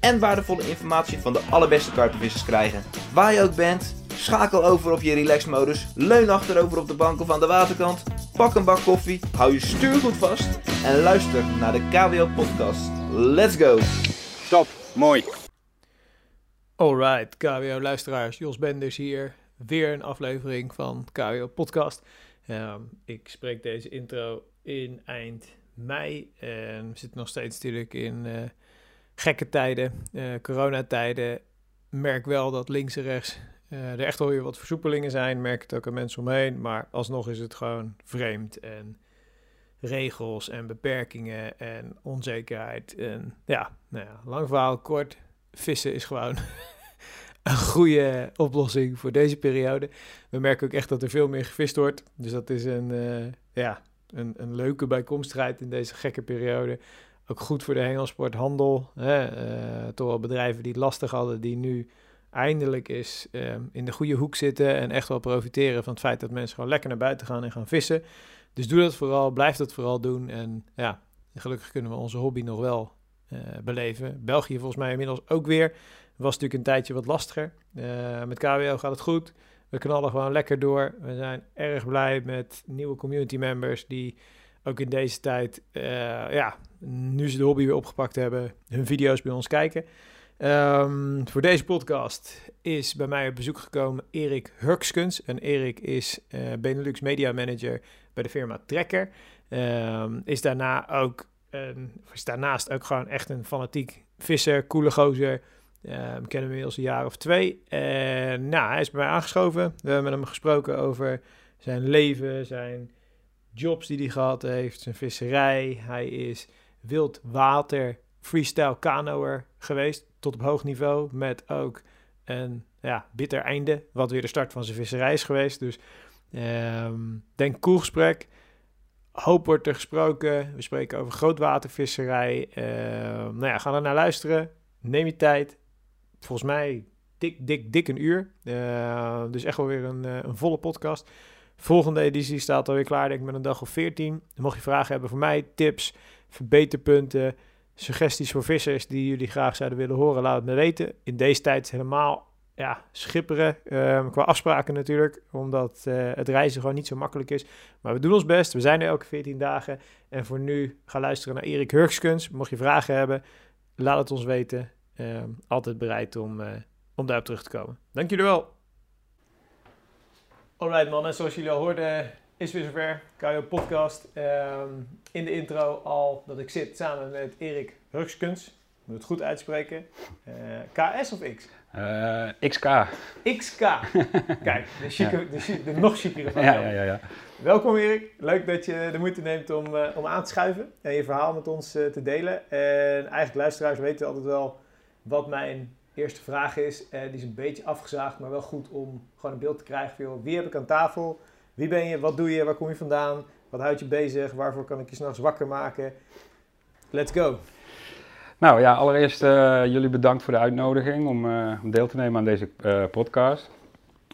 en waardevolle informatie van de allerbeste karpenvissers krijgen. Waar je ook bent, schakel over op je relaxmodus, leun achterover op de bank of aan de waterkant, pak een bak koffie, hou je stuur goed vast en luister naar de KWO podcast. Let's go! Top, mooi. Alright, KWO luisteraars, Jos Benders hier. Weer een aflevering van KWO podcast. Ehm, ik spreek deze intro in eind mei en we zitten nog steeds natuurlijk in eh, gekke tijden, eh coronatijden. Merk wel dat links en rechts eh, er echt wel weer wat versoepelingen zijn. Merk het ook aan mensen omheen, maar alsnog is het gewoon vreemd en regels en beperkingen en onzekerheid. En ja, nou ja, lang verhaal kort. Vissen is gewoon een goede oplossing voor deze periode. We merken ook echt dat er veel meer gevist wordt. Dus dat is een, eh, ja, een, een leuke bijkomstigheid in deze gekke periode. Ook goed voor de hengelsporthandel. Hè? eh, toch wel bedrijven die het lastig hadden, die nu eindelijk eens eh, in de goede hoek zitten en echt wel profiteren van het feit dat mensen gewoon lekker naar buiten gaan en gaan vissen. Dus doe dat vooral, blijf dat vooral doen. En ja, gelukkig kunnen we onze hobby nog wel eh, beleven. België volgens mij inmiddels ook weer. Was natuurlijk een tijdje wat lastiger. Eh, met KWO gaat het goed. We knallen gewoon lekker door. We zijn erg blij met nieuwe community members die ook in deze tijd, eh, ja, nu ze de hobby weer opgepakt hebben, hun video's bij ons kijken. Ehm, voor deze podcast is bij mij op bezoek gekomen Erik Hurkskens. En Erik is eh, Benelux Media Manager bij de firma Trekker. Ehm, is daarna ook een, is daarnaast ook gewoon echt een fanatiek visser, coole gozer. Ehm, kennen we inmiddels een jaar of twee. En nou, hij is bij mij aangeschoven. We hebben met hem gesproken over zijn leven, zijn jobs die hij gehad heeft, zijn visserij. Hij is wildwater freestyle kanoer geweest, tot op hoog niveau, met ook een ja, bitter einde, wat weer de start van zijn visserij is geweest. Dus ehm denk cool gesprek. Hoop wordt er gesproken. We spreken over grootwatervisserij. Ehm nou ja, ga er naar luisteren. Neem je tijd. Volgens mij dik, dik, dik een uur. Eh, dus echt wel weer een, eh, een volle podcast. Volgende editie staat alweer klaar, denk ik, met een dag of 14. Mocht je vragen hebben voor mij, tips, verbeterpunten, suggesties voor vissers die jullie graag zouden willen horen, laat het me weten. In deze tijd helemaal ja, schipperen, ehm, qua afspraken natuurlijk, omdat eh, het reizen gewoon niet zo makkelijk is. Maar we doen ons best, we zijn er elke 14 dagen. En voor nu, ga luisteren naar Erik Hurkskens. Mocht je vragen hebben, laat het ons weten. Ehm, altijd bereid om, eh, om daarop terug te komen. Dank jullie wel. Alright mannen, zoals jullie al hoorden is weer zover. KO podcast. Ehm, in de intro al dat ik zit samen met Erik. Ik moet het goed uitspreken. Eh, KS of X? Eh, XK. XK. Kijk, de, chique, de, chi- de nog chicere van Ja, ja, ja, ja. Welkom Erik. Leuk dat je de moeite neemt om, eh, om aan te schuiven en je verhaal met ons te delen. En eigenlijk luisteraars weten altijd wel wat mijn eerste vraag is. Eh, die is een beetje afgezaagd, maar wel goed om gewoon een beeld te krijgen van wie heb ik aan tafel? Wie ben je? Wat doe je? Waar kom je vandaan? Wat houdt je bezig? Waarvoor kan ik je s'nachts wakker maken? Let's go. Nou ja, allereerst eh, jullie bedankt voor de uitnodiging om, eh, om deel te nemen aan deze podcast.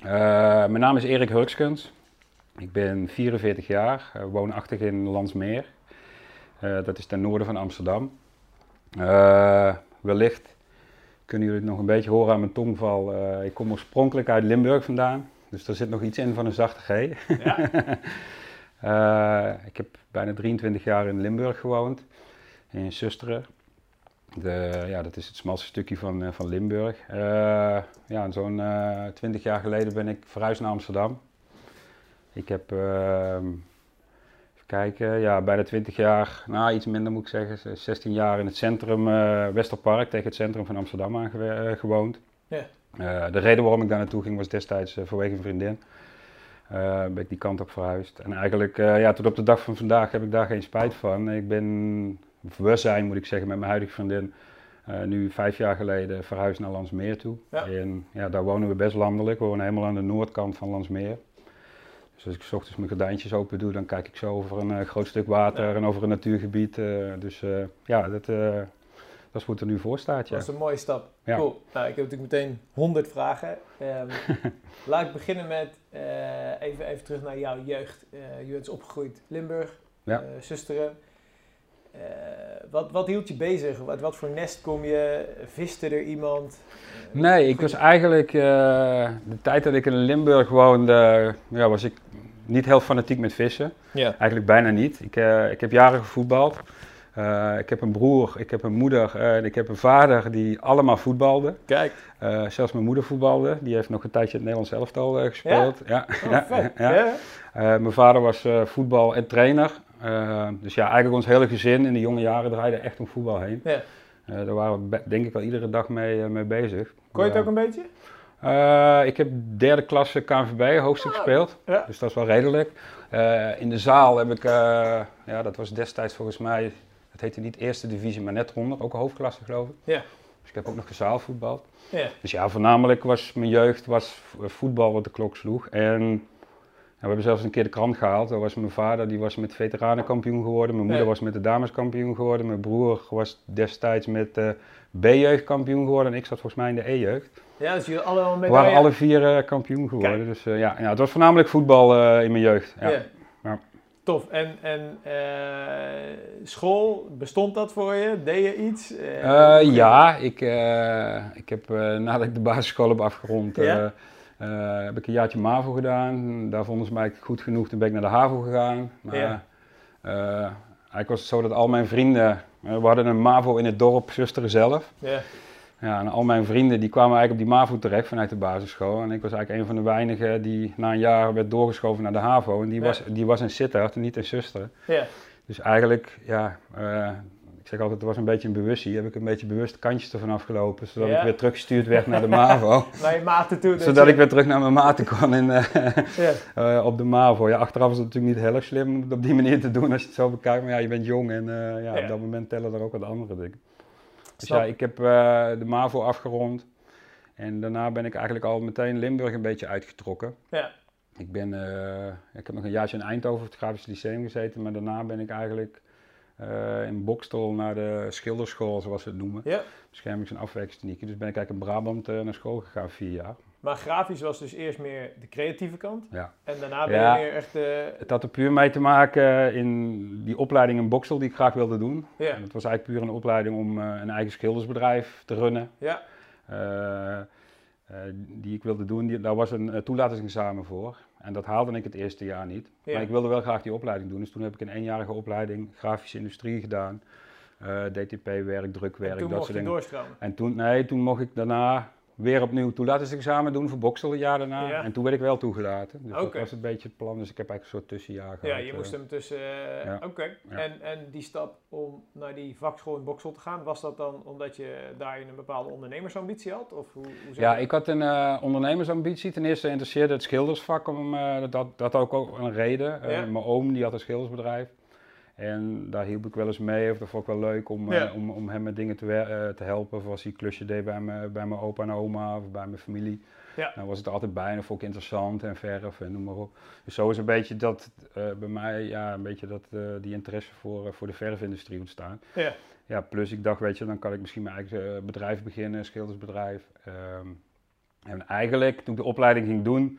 Mijn naam is Erik Hurkskens. Ik ben 44 jaar, woonachtig in Landsmeer. Dat is ten noorden van Amsterdam. Wellicht kunnen jullie het nog een beetje horen aan mijn tongval. Eh, ik kom oorspronkelijk uit Limburg vandaan, dus er zit nog iets in van een zachte G. Ja. Eh, ik heb bijna 23 jaar in Limburg gewoond, in Susteren. De, ja, dat is het smalste stukje van, eh, van Limburg. Ja, zo'n eh 20 jaar geleden ben ik verhuisd naar Amsterdam. Ik heb, ehm, kijken, ja, bijna 20 jaar, nou iets minder moet ik zeggen, 16 jaar in het centrum, eh Westerpark, tegen het centrum van Amsterdam aangewoond. Ja. Eh, de reden waarom ik daar naartoe ging was destijds eh, vanwege een vriendin. Eh, ben ik die kant op verhuisd. En eigenlijk, eh, ja, tot op de dag van vandaag heb ik daar geen spijt van. Ik ben, we zijn moet ik zeggen, met mijn huidige vriendin Eh, nu vijf jaar geleden verhuisd naar Landsmeer toe. Ja. En ja, daar wonen we best landelijk. We wonen helemaal aan de noordkant van Landsmeer. Dus als ik 's ochtends mijn gordijntjes open doe, dan kijk ik zo over een eh, groot stuk water Ja. en over een natuurgebied. eh, dus eh, ja, dat, dat is hoe het er nu voor staat. Ja. Dat is een mooie stap. Ja. Cool. Nou, ik heb natuurlijk meteen 100 vragen. Ehm, laat ik beginnen met even, even terug naar jouw jeugd. Je bent opgegroeid Limburg, Ja. zusteren. Wat, wat hield je bezig? Wat, wat voor nest kom je? Viste er iemand? Nee, ik was eigenlijk, de tijd dat ik in Limburg woonde, ja, was ik niet heel fanatiek met vissen. Ja. Eigenlijk bijna niet. Ik, eh, ik heb jaren gevoetbald. Eh, ik heb een broer, ik heb een moeder en ik heb een vader die allemaal voetbalden. Kijk. Eh, zelfs mijn moeder voetbalde. Die heeft nog een tijdje het Nederlands elftal gespeeld. Ja? Oh, Ja, vet. ja. Mijn vader was voetbal en trainer. Dus ja, eigenlijk ons hele gezin in de jonge jaren draaide echt om voetbal heen. Ja. Daar waren we denk ik wel iedere dag mee, mee bezig. Kon je het ook een beetje? Eh, ik heb derde klasse KNVB hoofdstuk Ah, gespeeld. ja. Dus dat is wel redelijk. Eh, in de zaal heb ik, eh, ja, dat was destijds volgens mij, het heette niet eerste divisie, maar net onder, ook hoofdklasse geloof ik. Ja. Dus ik heb ook nog gezaalvoetbald. Ja. Dus ja, voornamelijk was mijn jeugd was vo- voetbal wat de klok sloeg. En ja, we hebben zelfs een keer de krant gehaald. Dat was mijn vader, die was met veteranenkampioen geworden. Mijn moeder was met de dameskampioen geworden. Mijn broer was destijds met de B-jeugd kampioen geworden. En ik zat volgens mij in de E-jeugd. Ja, dus jullie allemaal We waren alle vier eh, kampioen geworden. Kijk. Dus eh, ja, ja, het was voornamelijk voetbal eh, in mijn jeugd. Ja. Ja. Ja. Tof. En, en school, bestond dat voor je? Deed je iets? Ja, ik, ik heb nadat ik de basisschool heb afgerond, heb ik een jaartje MAVO gedaan. Daar vonden ze mij goed genoeg, toen ben ik naar de HAVO gegaan. Maar eigenlijk was het zo dat al mijn vrienden, we hadden een MAVO in het dorp Zusteren zelf. Ja. Ja, en al mijn vrienden die kwamen eigenlijk op die MAVO terecht vanuit de basisschool. En ik was eigenlijk een van de weinigen die na een jaar werd doorgeschoven naar de HAVO. En die, Ja. was, die was in Sittard en niet in Zusteren. Ja. Dus eigenlijk, ja, eh, ik zeg altijd, het was een beetje een bewustie. Heb ik een beetje bewust kantjes ervan afgelopen, zodat Ja. ik weer teruggestuurd werd naar de MAVO. Naar je maten toe. dat zodat ik weer terug naar mijn maten kon in, eh, Ja. eh, op de MAVO. Ja, achteraf is het natuurlijk niet heel erg slim om het op die manier te doen als je het zo bekijkt. Maar ja, je bent jong en ja, Ja. op dat moment tellen er ook wat andere dingen. Dus ja, ik. heb eh, de MAVO afgerond. En daarna ben ik eigenlijk al meteen Limburg een beetje uitgetrokken. Ja. Ik, ben, eh, ik heb nog een jaartje in Eindhoven op het Grafisch Lyceum gezeten, maar daarna ben ik eigenlijk eh, in Bokstel naar de schilderschool, zoals ze het noemen. Ja. Beschermings- en afwerkstechnieken. Dus ben ik eigenlijk in Brabant naar school gegaan, vier jaar. Maar grafisch was dus eerst meer de creatieve kant. Ja. En daarna ben Ja. je meer echt de... Het had er puur mee te maken in die opleiding in Bokstel die ik graag wilde doen. Ja. En het was eigenlijk puur een opleiding om eh, een eigen schildersbedrijf te runnen. Ja. Eh, eh, die ik wilde doen, die, daar was een toelatingsexamen voor. En dat haalde ik het eerste jaar niet. Ja. Maar ik wilde wel graag die opleiding doen. Dus toen heb ik een eenjarige opleiding grafische industrie gedaan. DTP-werk, drukwerk, En toen dat mocht soort dingen. doorstromen. En toen, nee, toen mocht ik daarna weer opnieuw toelatingsexamen doen voor Boksel een jaar daarna. Ja. En toen werd ik wel toegelaten. Dus dat was een beetje het plan. Dus ik heb eigenlijk een soort tussenjaar gehad. Ja, je eh. moest hem tussen... eh, ja. Oké. Ja. En, en die stap om naar die vakschool in Boksel te gaan, was dat dan omdat je daarin een bepaalde ondernemersambitie had? Of hoe, hoe Ja, ik had een eh, ondernemersambitie. Ten eerste interesseerde het schildersvak. Om, eh, dat, dat, ook, ook een reden. Eh. Mijn oom die had een schildersbedrijf. En daar hielp ik wel eens mee. Of dat vond ik wel leuk om, eh, om, om hem met dingen te, eh, te helpen. Of als hij een klusje deed bij, me, bij mijn opa en oma of bij mijn familie. Ja. Dan was het er altijd bij en dat vond ik interessant en verf en noem maar op. Dus zo is een beetje dat eh, bij mij, ja, een beetje dat, die interesse voor, voor de verfindustrie ontstaan. Ja. Ja, plus ik dacht, weet je, dan kan ik misschien mijn eigen bedrijf beginnen, een schildersbedrijf. Ehm, en eigenlijk, toen ik de opleiding ging doen,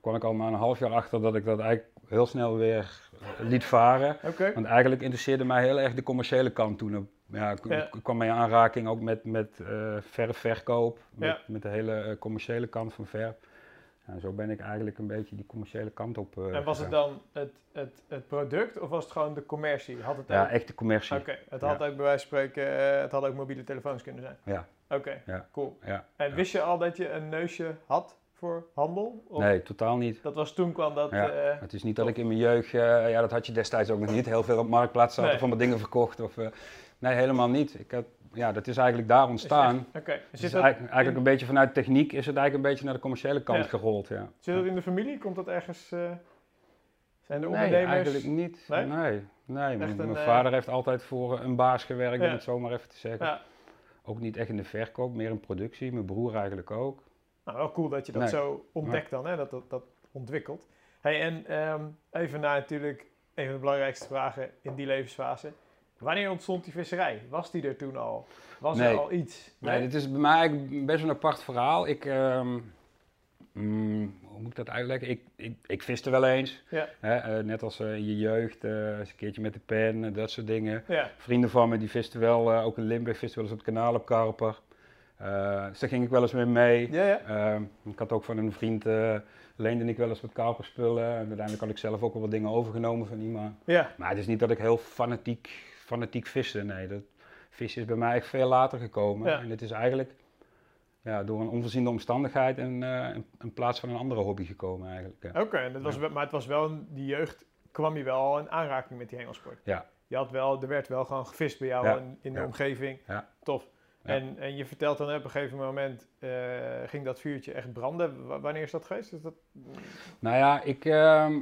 kwam ik al na een half jaar achter dat ik dat eigenlijk heel snel weer liet varen. Want eigenlijk interesseerde mij heel erg de commerciële kant toen. Ja, kwam in aanraking ook met, met eh verfverkoop, met, Ja. met de hele eh, commerciële kant van verf. En zo ben ik eigenlijk een beetje die commerciële kant op eh, En was het dan het, het, het product of was het gewoon de commercie? Had het Ja, ook- echt de commercie. Oké, het had ook bij wijze van spreken, het had ook mobiele telefoons kunnen zijn. Ja. Oké, cool. Ja. En wist je al dat je een neusje had voor handel? Of Nee, totaal niet. Dat was toen kwam dat... Ja. eh, Het is niet dat ik in mijn jeugd, eh, ja dat had je destijds ook nog niet, heel veel op marktplaats zat Nee. of van mijn dingen verkocht. Of, eh, nee, helemaal niet. Ik had, ja, dat is eigenlijk daar ontstaan. Oké, zit, is eigenlijk, eigenlijk een beetje vanuit techniek is het eigenlijk een beetje naar de commerciële kant Ja. gerold. Ja. zit dat in de familie? Komt dat ergens... Zijn er Nee, ondernemers? eigenlijk niet. Nee? Nee, nee. Mijn, een, mijn vader heeft altijd voor een baas gewerkt, Ja. om het zo maar even te zeggen. Ja. Ook niet echt in de verkoop, meer in productie. Mijn broer eigenlijk ook. Nou, wel cool dat je dat Nee. zo ontdekt dan, hè? Dat, dat dat ontwikkelt. Hey, en ehm, even naar natuurlijk een van de belangrijkste vragen in die levensfase. Wanneer ontstond die visserij? Was die er toen al? Was er al iets? Nee, dit is bij mij eigenlijk best een apart verhaal. Ik, ehm, mm, hoe moet ik dat uitleggen? Ik, ik, ik viste wel eens. Ja. Hè, eh, net als eh, in je jeugd, eh, eens een keertje met de pen, dat soort dingen. Ja, Vrienden van me die visten wel, ook in Limburg, visten wel eens op het kanaal op karper. Eh, dus daar ging ik wel eens mee mee. ja, ja. Ehm, ik had ook van een vriend, eh, leende ik wel eens wat karperspullen. En uiteindelijk had ik zelf ook wel wat dingen overgenomen van iemand. ja. Maar het is niet dat ik heel fanatiek, fanatiek viste. Nee, dat, vissen is bij mij echt veel later gekomen. Ja. En het is eigenlijk ja, door een onvoorziene omstandigheid en, eh, in, in plaats van een andere hobby gekomen eigenlijk. Oké, was Ja. maar het was wel, in die jeugd kwam je wel in aanraking met die hengelsport. Ja. Je had wel, er werd wel gewoon gevist bij jou in, in de omgeving. Ja. Tof. Ja. En, en je vertelt dan op een gegeven moment, eh, ging dat vuurtje echt branden. W- wanneer is dat geweest? Is dat... Nou ja, ik, ehm,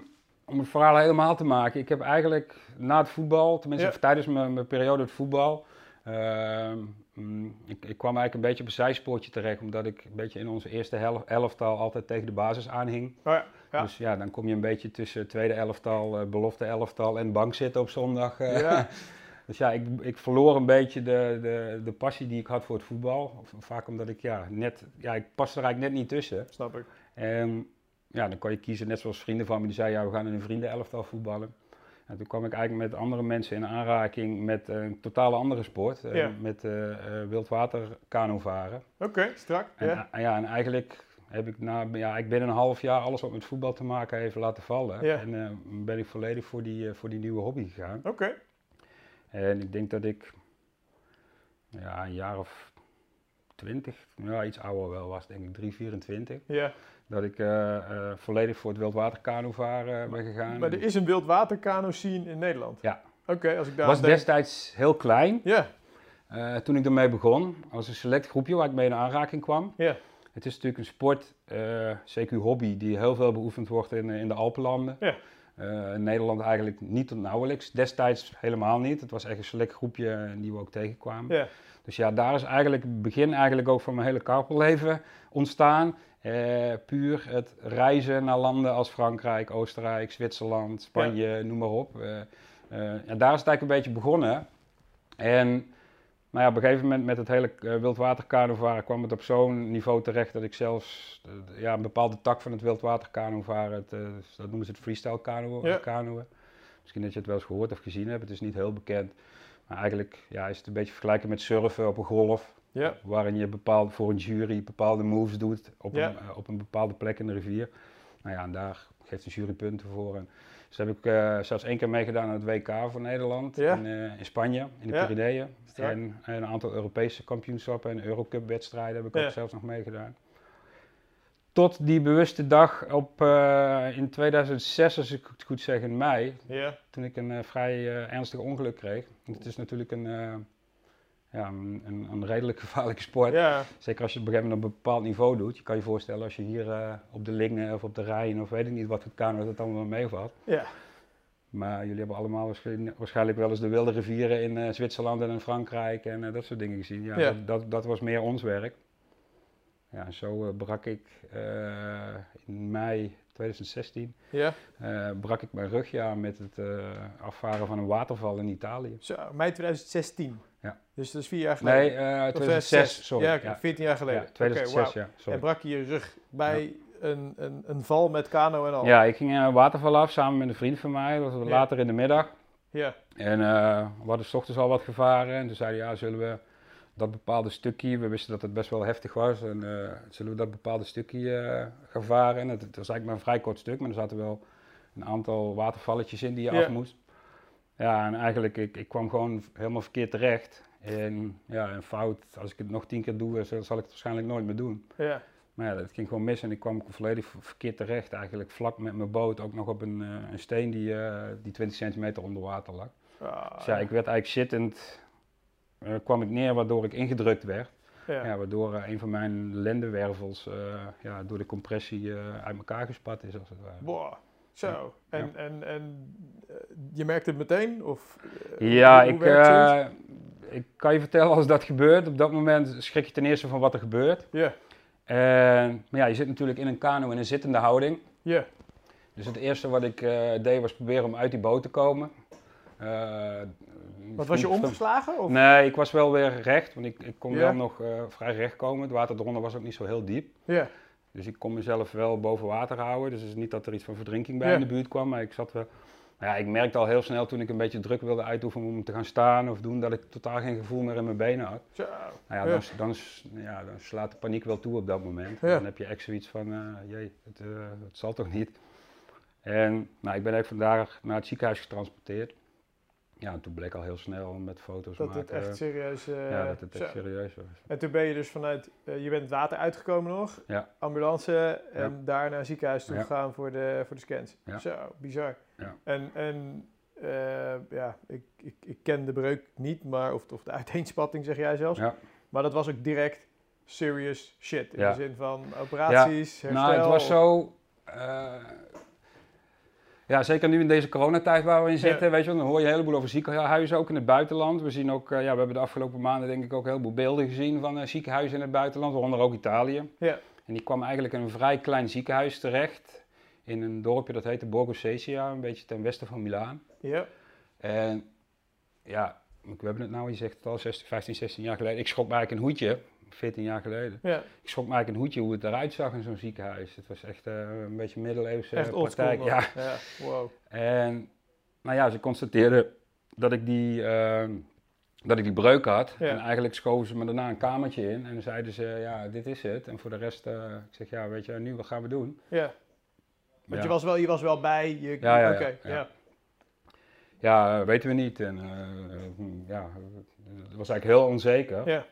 om het verhaal helemaal te maken. Ik heb eigenlijk na het voetbal, tenminste Ja. tijdens mijn, mijn periode het voetbal, ehm, mm, ik, ik kwam eigenlijk een beetje op een zijspoortje terecht, omdat ik een beetje in onze eerste elftal altijd tegen de basis aanhing. Oh ja, ja. Dus ja, dan kom je een beetje tussen tweede elftal, eh, belofte elftal en bank zitten op zondag. eh. Ja. dus ja, ik, ik verloor een beetje de, de, de passie die ik had voor het voetbal. Vaak omdat ik ja, net, ja, ik paste er eigenlijk net niet tussen. snap ik. En ja, dan kon je kiezen, net zoals vrienden van me, die zeiden, ja, we gaan in een vriendenelftal voetballen. En toen kwam ik eigenlijk met andere mensen in aanraking met een totale andere sport. eh. Met eh eh, wildwater kanovaren. Oké, strak. En, Ja. eh, ja, en eigenlijk heb ik na, ja, ik binnen een half jaar alles wat met voetbal te maken heeft laten vallen. Ja. En ben ik volledig voor die, voor die nieuwe hobby gegaan. Oké. En ik denk dat ik ja, een jaar of twintig, ja, iets ouder wel was, denk ik 3, 24. Ja. Dat ik eh, eh, volledig voor het wildwaterkanovaren ben gegaan. Maar er is een wildwaterkano scene in Nederland. Ja. Oké, als ik daar was denk- destijds heel klein. Ja, eh, toen ik ermee begon, was een select groepje waar ik mee in aanraking kwam. ja, Het is natuurlijk een sport, eh CQ hobby, die heel veel beoefend wordt in, in de Alpenlanden. Ja. Eh, Nederland eigenlijk niet tot nauwelijks. Destijds helemaal niet. Het was echt een select groepje eh, die we ook tegenkwamen. ja. Dus ja, daar is eigenlijk het begin eigenlijk ook van mijn hele karpelleven ontstaan. Eh, puur het reizen naar landen als Frankrijk, Oostenrijk, Zwitserland, Spanje, noem maar op. Eh, ja, daar is het eigenlijk een beetje begonnen. En maar ja, op een gegeven moment met het hele uh, wildwaterkanovaren kwam het op zo'n niveau terecht dat ik zelfs eh, ja, een bepaalde tak van het wildwaterkanovaren, eh, dat noemen ze het freestyle kano Ja. kanoën. Misschien dat je het wel eens gehoord of gezien hebt, het is niet heel bekend. Maar eigenlijk ja, is het een beetje vergelijken met surfen op een golf. Ja. Waarin je bepaald, voor een jury bepaalde moves doet op, Ja. een, eh, op een bepaalde plek in de rivier. Nou ja, en daar geeft een jury punten voor. En, dus heb ik zelfs één keer meegedaan aan het WK voor Nederland Ja. in, eh, in Spanje, in de Ja. Pyreneeën. En, en een aantal Europese kampioenschappen en Eurocup wedstrijden heb ik Ja. ook zelfs nog meegedaan. Tot die bewuste dag op, eh, in 2006, als ik het goed zeg, in mei, toen ik een eh, vrij ernstig ongeluk kreeg. Het is natuurlijk een, ja, een, een, redelijk gevaarlijke sport. ja, Zeker als je het op een gegeven moment op een bepaald niveau doet. Je kan je voorstellen als je hier eh, op de Lingen of op de Rijn of weet ik niet wat voor kano dat het allemaal meevalt. ja. Maar jullie hebben allemaal waarschijnlijk, wel eens de wilde rivieren in eh, Zwitserland en in Frankrijk en eh, dat soort dingen gezien. Ja, Ja. Dat, dat, dat was meer ons werk. Ja, zo brak ik in mei 2016 ja. brak ik mijn rugje aan met het afvaren van een waterval in Italië. Zo, mei 2016. Ja. Dus dat is vier jaar geleden. Nee, eh, 2006, zes. sorry. Ja, oké, 14 jaar geleden. Ja, 2006, Oké, wauw. ja, sorry. En brak je je rug bij een, een, een val met kano en al? Ja, ik ging een waterval af samen met een vriend van mij. Dat was later in de middag. Ja, En eh we hadden 's ochtends al wat gevaren. En toen zeiden ja, zullen we dat bepaalde stukje, we wisten dat het best wel heftig was. En eh, zullen we dat bepaalde stukje eh, gaan varen? En het, het was eigenlijk maar een vrij kort stuk, maar er zaten wel een aantal watervalletjes in die je Ja. af moest. Ja, en eigenlijk, ik, ik kwam gewoon helemaal verkeerd terecht. En ja, een fout, als ik het nog tien keer doe, zal zal ik het waarschijnlijk nooit meer doen. ja. Maar ja, dat ging gewoon mis en ik kwam volledig verkeerd terecht. Eigenlijk vlak met mijn boot ook nog op een, eh, een steen die, eh, die 20 centimeter onder water lag. Ah, Dus ja, ik werd eigenlijk zittend, eh, kwam ik neer waardoor ik ingedrukt werd. ja. Ja, waardoor eh, een van mijn lendenwervels eh, ja, door de compressie eh, uit elkaar gespat is als het ware. Boah. Zo, en, en, en eh, je merkt het meteen? Of, eh, Ja, hoe ik, werkt zoiets? eh, ik kan je vertellen als dat gebeurt. Op dat moment schrik je ten eerste van wat er gebeurt. Ja, En, maar ja, je zit natuurlijk in een kano in een zittende houding. ja, Dus het eerste wat ik deed was proberen om uit die boot te komen. Eh, wat was je omgeslagen? Of? Nee, ik was wel weer recht, want ik, ik kon wel nog vrij recht komen. Het water eronder was ook niet zo heel diep. Ja, Dus ik kon mezelf wel boven water houden. Dus het is niet dat er iets van verdrinking bij Ja. in de buurt kwam, maar ik zat wel... Maar ja, ik merkte al heel snel toen ik een beetje druk wilde uitoefenen om te gaan staan of doen, dat ik totaal geen gevoel meer in mijn benen had. zo. Nou ja, Ja. Dan, dan, ja, dan slaat de paniek wel toe op dat moment. Ja. Dan heb je echt zoiets van, eh jee, het, eh, het zal toch niet. En nou, ik ben eigenlijk vandaag naar het ziekenhuis getransporteerd. Ja, en toen bleek al heel snel met foto's Dat het maken. echt serieus... eh, ja, dat het echt zo. serieus was. En toen ben je dus vanuit, eh, je bent het water uitgekomen nog, Ja. ambulance en Ja. daar naar het ziekenhuis toe gegaan voor de, voor de scans. Zo, bizar. Ja. En, en eh, ja, ik, ik, ik ken de breuk niet, maar, of, of de uiteenspatting zeg jij zelfs, Ja. maar dat was ook direct serious shit. In de zin van operaties, herstel. Nou, het was zo. Ja, zeker nu in deze coronatijd waar we in zitten, weet je wel, dan hoor je een heleboel over ziekenhuizen ook in het buitenland. We zien ook, eh, ja, we hebben de afgelopen maanden denk ik ook een heleboel beelden gezien van eh, ziekenhuizen in het buitenland, waaronder ook Italië. Ja. En die kwam eigenlijk in een vrij klein ziekenhuis terecht, in een dorpje dat heette Borgo Sesia, een beetje ten westen van Milaan. Ja, En ja, we hebben het nou, je zegt het al, 16, 15, 16 jaar geleden. Ik schrok me eigenlijk een hoedje, 14 jaar geleden. ja, Ik schrok me eigenlijk een hoedje hoe het eruit zag in zo'n ziekenhuis. Het was echt eh, een beetje middeleeuwse echt praktijk. Ja. ja, wow. En nou ja, ze constateerden dat ik die, ehm, dat ik die breuk had. Ja. En eigenlijk schoven ze me daarna een kamertje in en zeiden ze, ja, dit is het. En voor de rest, eh, ik zeg, ja, weet je, nu wat gaan we doen? Ja. Want Ja. je, was wel, je was wel bij, je, ja. Ja. Weten we niet. En eh, eh, ja, het was eigenlijk heel onzeker. Ja,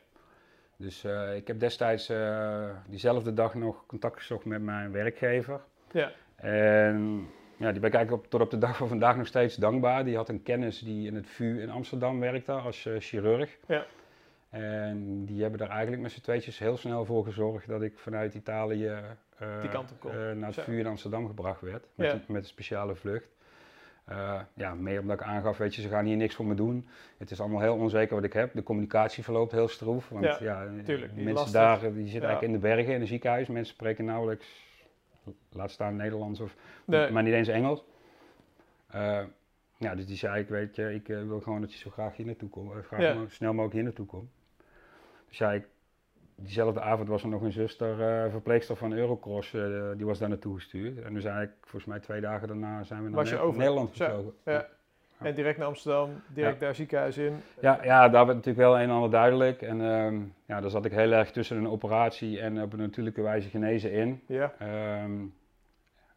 Dus eh, ik heb destijds eh, diezelfde dag nog contact gezocht met mijn werkgever. ja, En ja, die ben ik eigenlijk op, tot op de dag van vandaag nog steeds dankbaar. Die had een kennis die in het VU in Amsterdam werkte als chirurg. Ja. En die hebben er eigenlijk met z'n tweetjes heel snel voor gezorgd dat ik vanuit Italië Die kant op kon. naar het. VU in Amsterdam gebracht werd. Met, Ja. een- met een speciale vlucht. Eh, ja, meer omdat ik aangaf, weet je, ze gaan hier niks voor me doen. Het is allemaal heel onzeker wat ik heb. De communicatie verloopt heel stroef. Want Ja, ja, tuurlijk, die mensen lastig. daar, die zitten Ja. eigenlijk in de bergen in een ziekenhuis. Mensen spreken nauwelijks, laat staan Nederlands of Nee. maar niet eens Engels. Eh, ja, dus die zei, ik weet je, ik eh, wil gewoon dat je zo graag hier naartoe komt. eh, graag Ja. snel mogelijk hier naartoe komt. Dus ja, ik, diezelfde avond was er nog een zuster, eh, verpleegster van Eurocross, eh, die was daar naartoe gestuurd. En dus eigenlijk, volgens mij twee dagen daarna zijn we naar Was je Ne- over? Nederland gevlogen. ja. En direct naar Amsterdam, direct Ja. daar ziekenhuis in. Ja, ja, daar werd natuurlijk wel een en ander duidelijk. En ehm, ja, daar zat ik heel erg tussen een operatie en op een natuurlijke wijze genezen in. Ja, Ehm,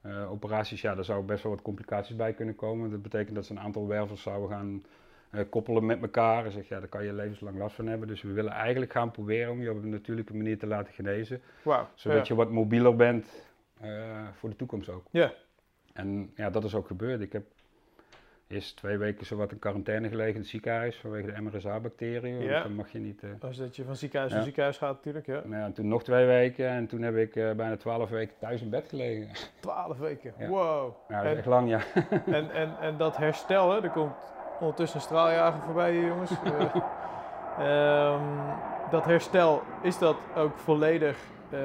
eh, operaties, ja, daar zou best wel wat complicaties bij kunnen komen. Dat betekent dat ze een aantal wervels zouden gaan koppelen met elkaar. En zeg, ja, daar kan je levenslang last van hebben. Dus we willen eigenlijk gaan proberen om je op een natuurlijke manier te laten genezen. Zodat ja. je wat mobieler bent eh, voor de toekomst ook. Ja. En ja, dat is ook gebeurd. Ik heb eerst twee weken zowat in quarantaine gelegen in het ziekenhuis vanwege de MRSA-bacteriën. Ja. Want dan mag je niet... eh, Als dat je van ziekenhuis Ja. naar ziekenhuis gaat natuurlijk, ja. nou ja, toen nog twee weken en toen heb ik eh, bijna twaalf weken thuis in bed gelegen. Twaalf weken, Ja. wow. Ja, dat is En- echt lang, ja. En, en, en dat herstel, hè, er komt ondertussen een straaljager voorbij hier, jongens. Eh, ehm, dat herstel, is dat ook volledig, eh,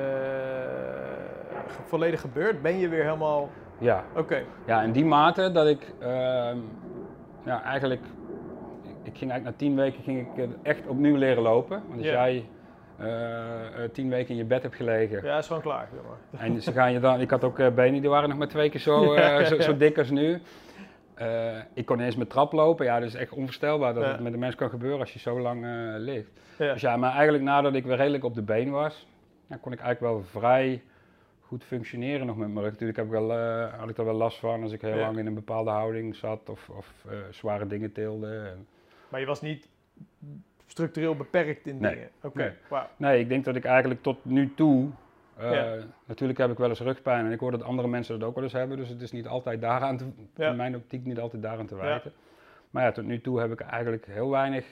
volledig gebeurd? Ben je weer helemaal... Ja, Oké, ja in die mate dat ik ehm, ja, eigenlijk, ik ging eigenlijk na tien weken ging ik echt opnieuw leren lopen. Want als jij eh, tien weken in je bed hebt gelegen ja, is gewoon klaar. Maar. en ze gaan je dan, ik had ook benen die waren nog maar twee keer zo, Ja, zo, zo dik als nu. Eh, ik kon ineens met trap lopen, ja, dat is echt onvoorstelbaar dat Ja. het met een mens kan gebeuren als je zo lang eh, ligt. Ja. Dus ja, maar eigenlijk nadat ik weer redelijk op de been was, ja, kon ik eigenlijk wel vrij goed functioneren nog met mijn rug. Natuurlijk heb ik wel, eh, had ik er wel last van als ik heel lang in een bepaalde houding zat of, of zware dingen tilde. Maar je was niet structureel beperkt in Nee. dingen? Oké. Nee, ik denk dat ik eigenlijk tot nu toe. Eh, Ja. Natuurlijk heb ik wel eens rugpijn en ik hoor dat andere mensen dat ook wel eens hebben. Dus het is niet altijd daaraan te, Ja. in mijn optiek niet altijd daaraan te Ja. wijten. Maar ja, tot nu toe heb ik eigenlijk heel weinig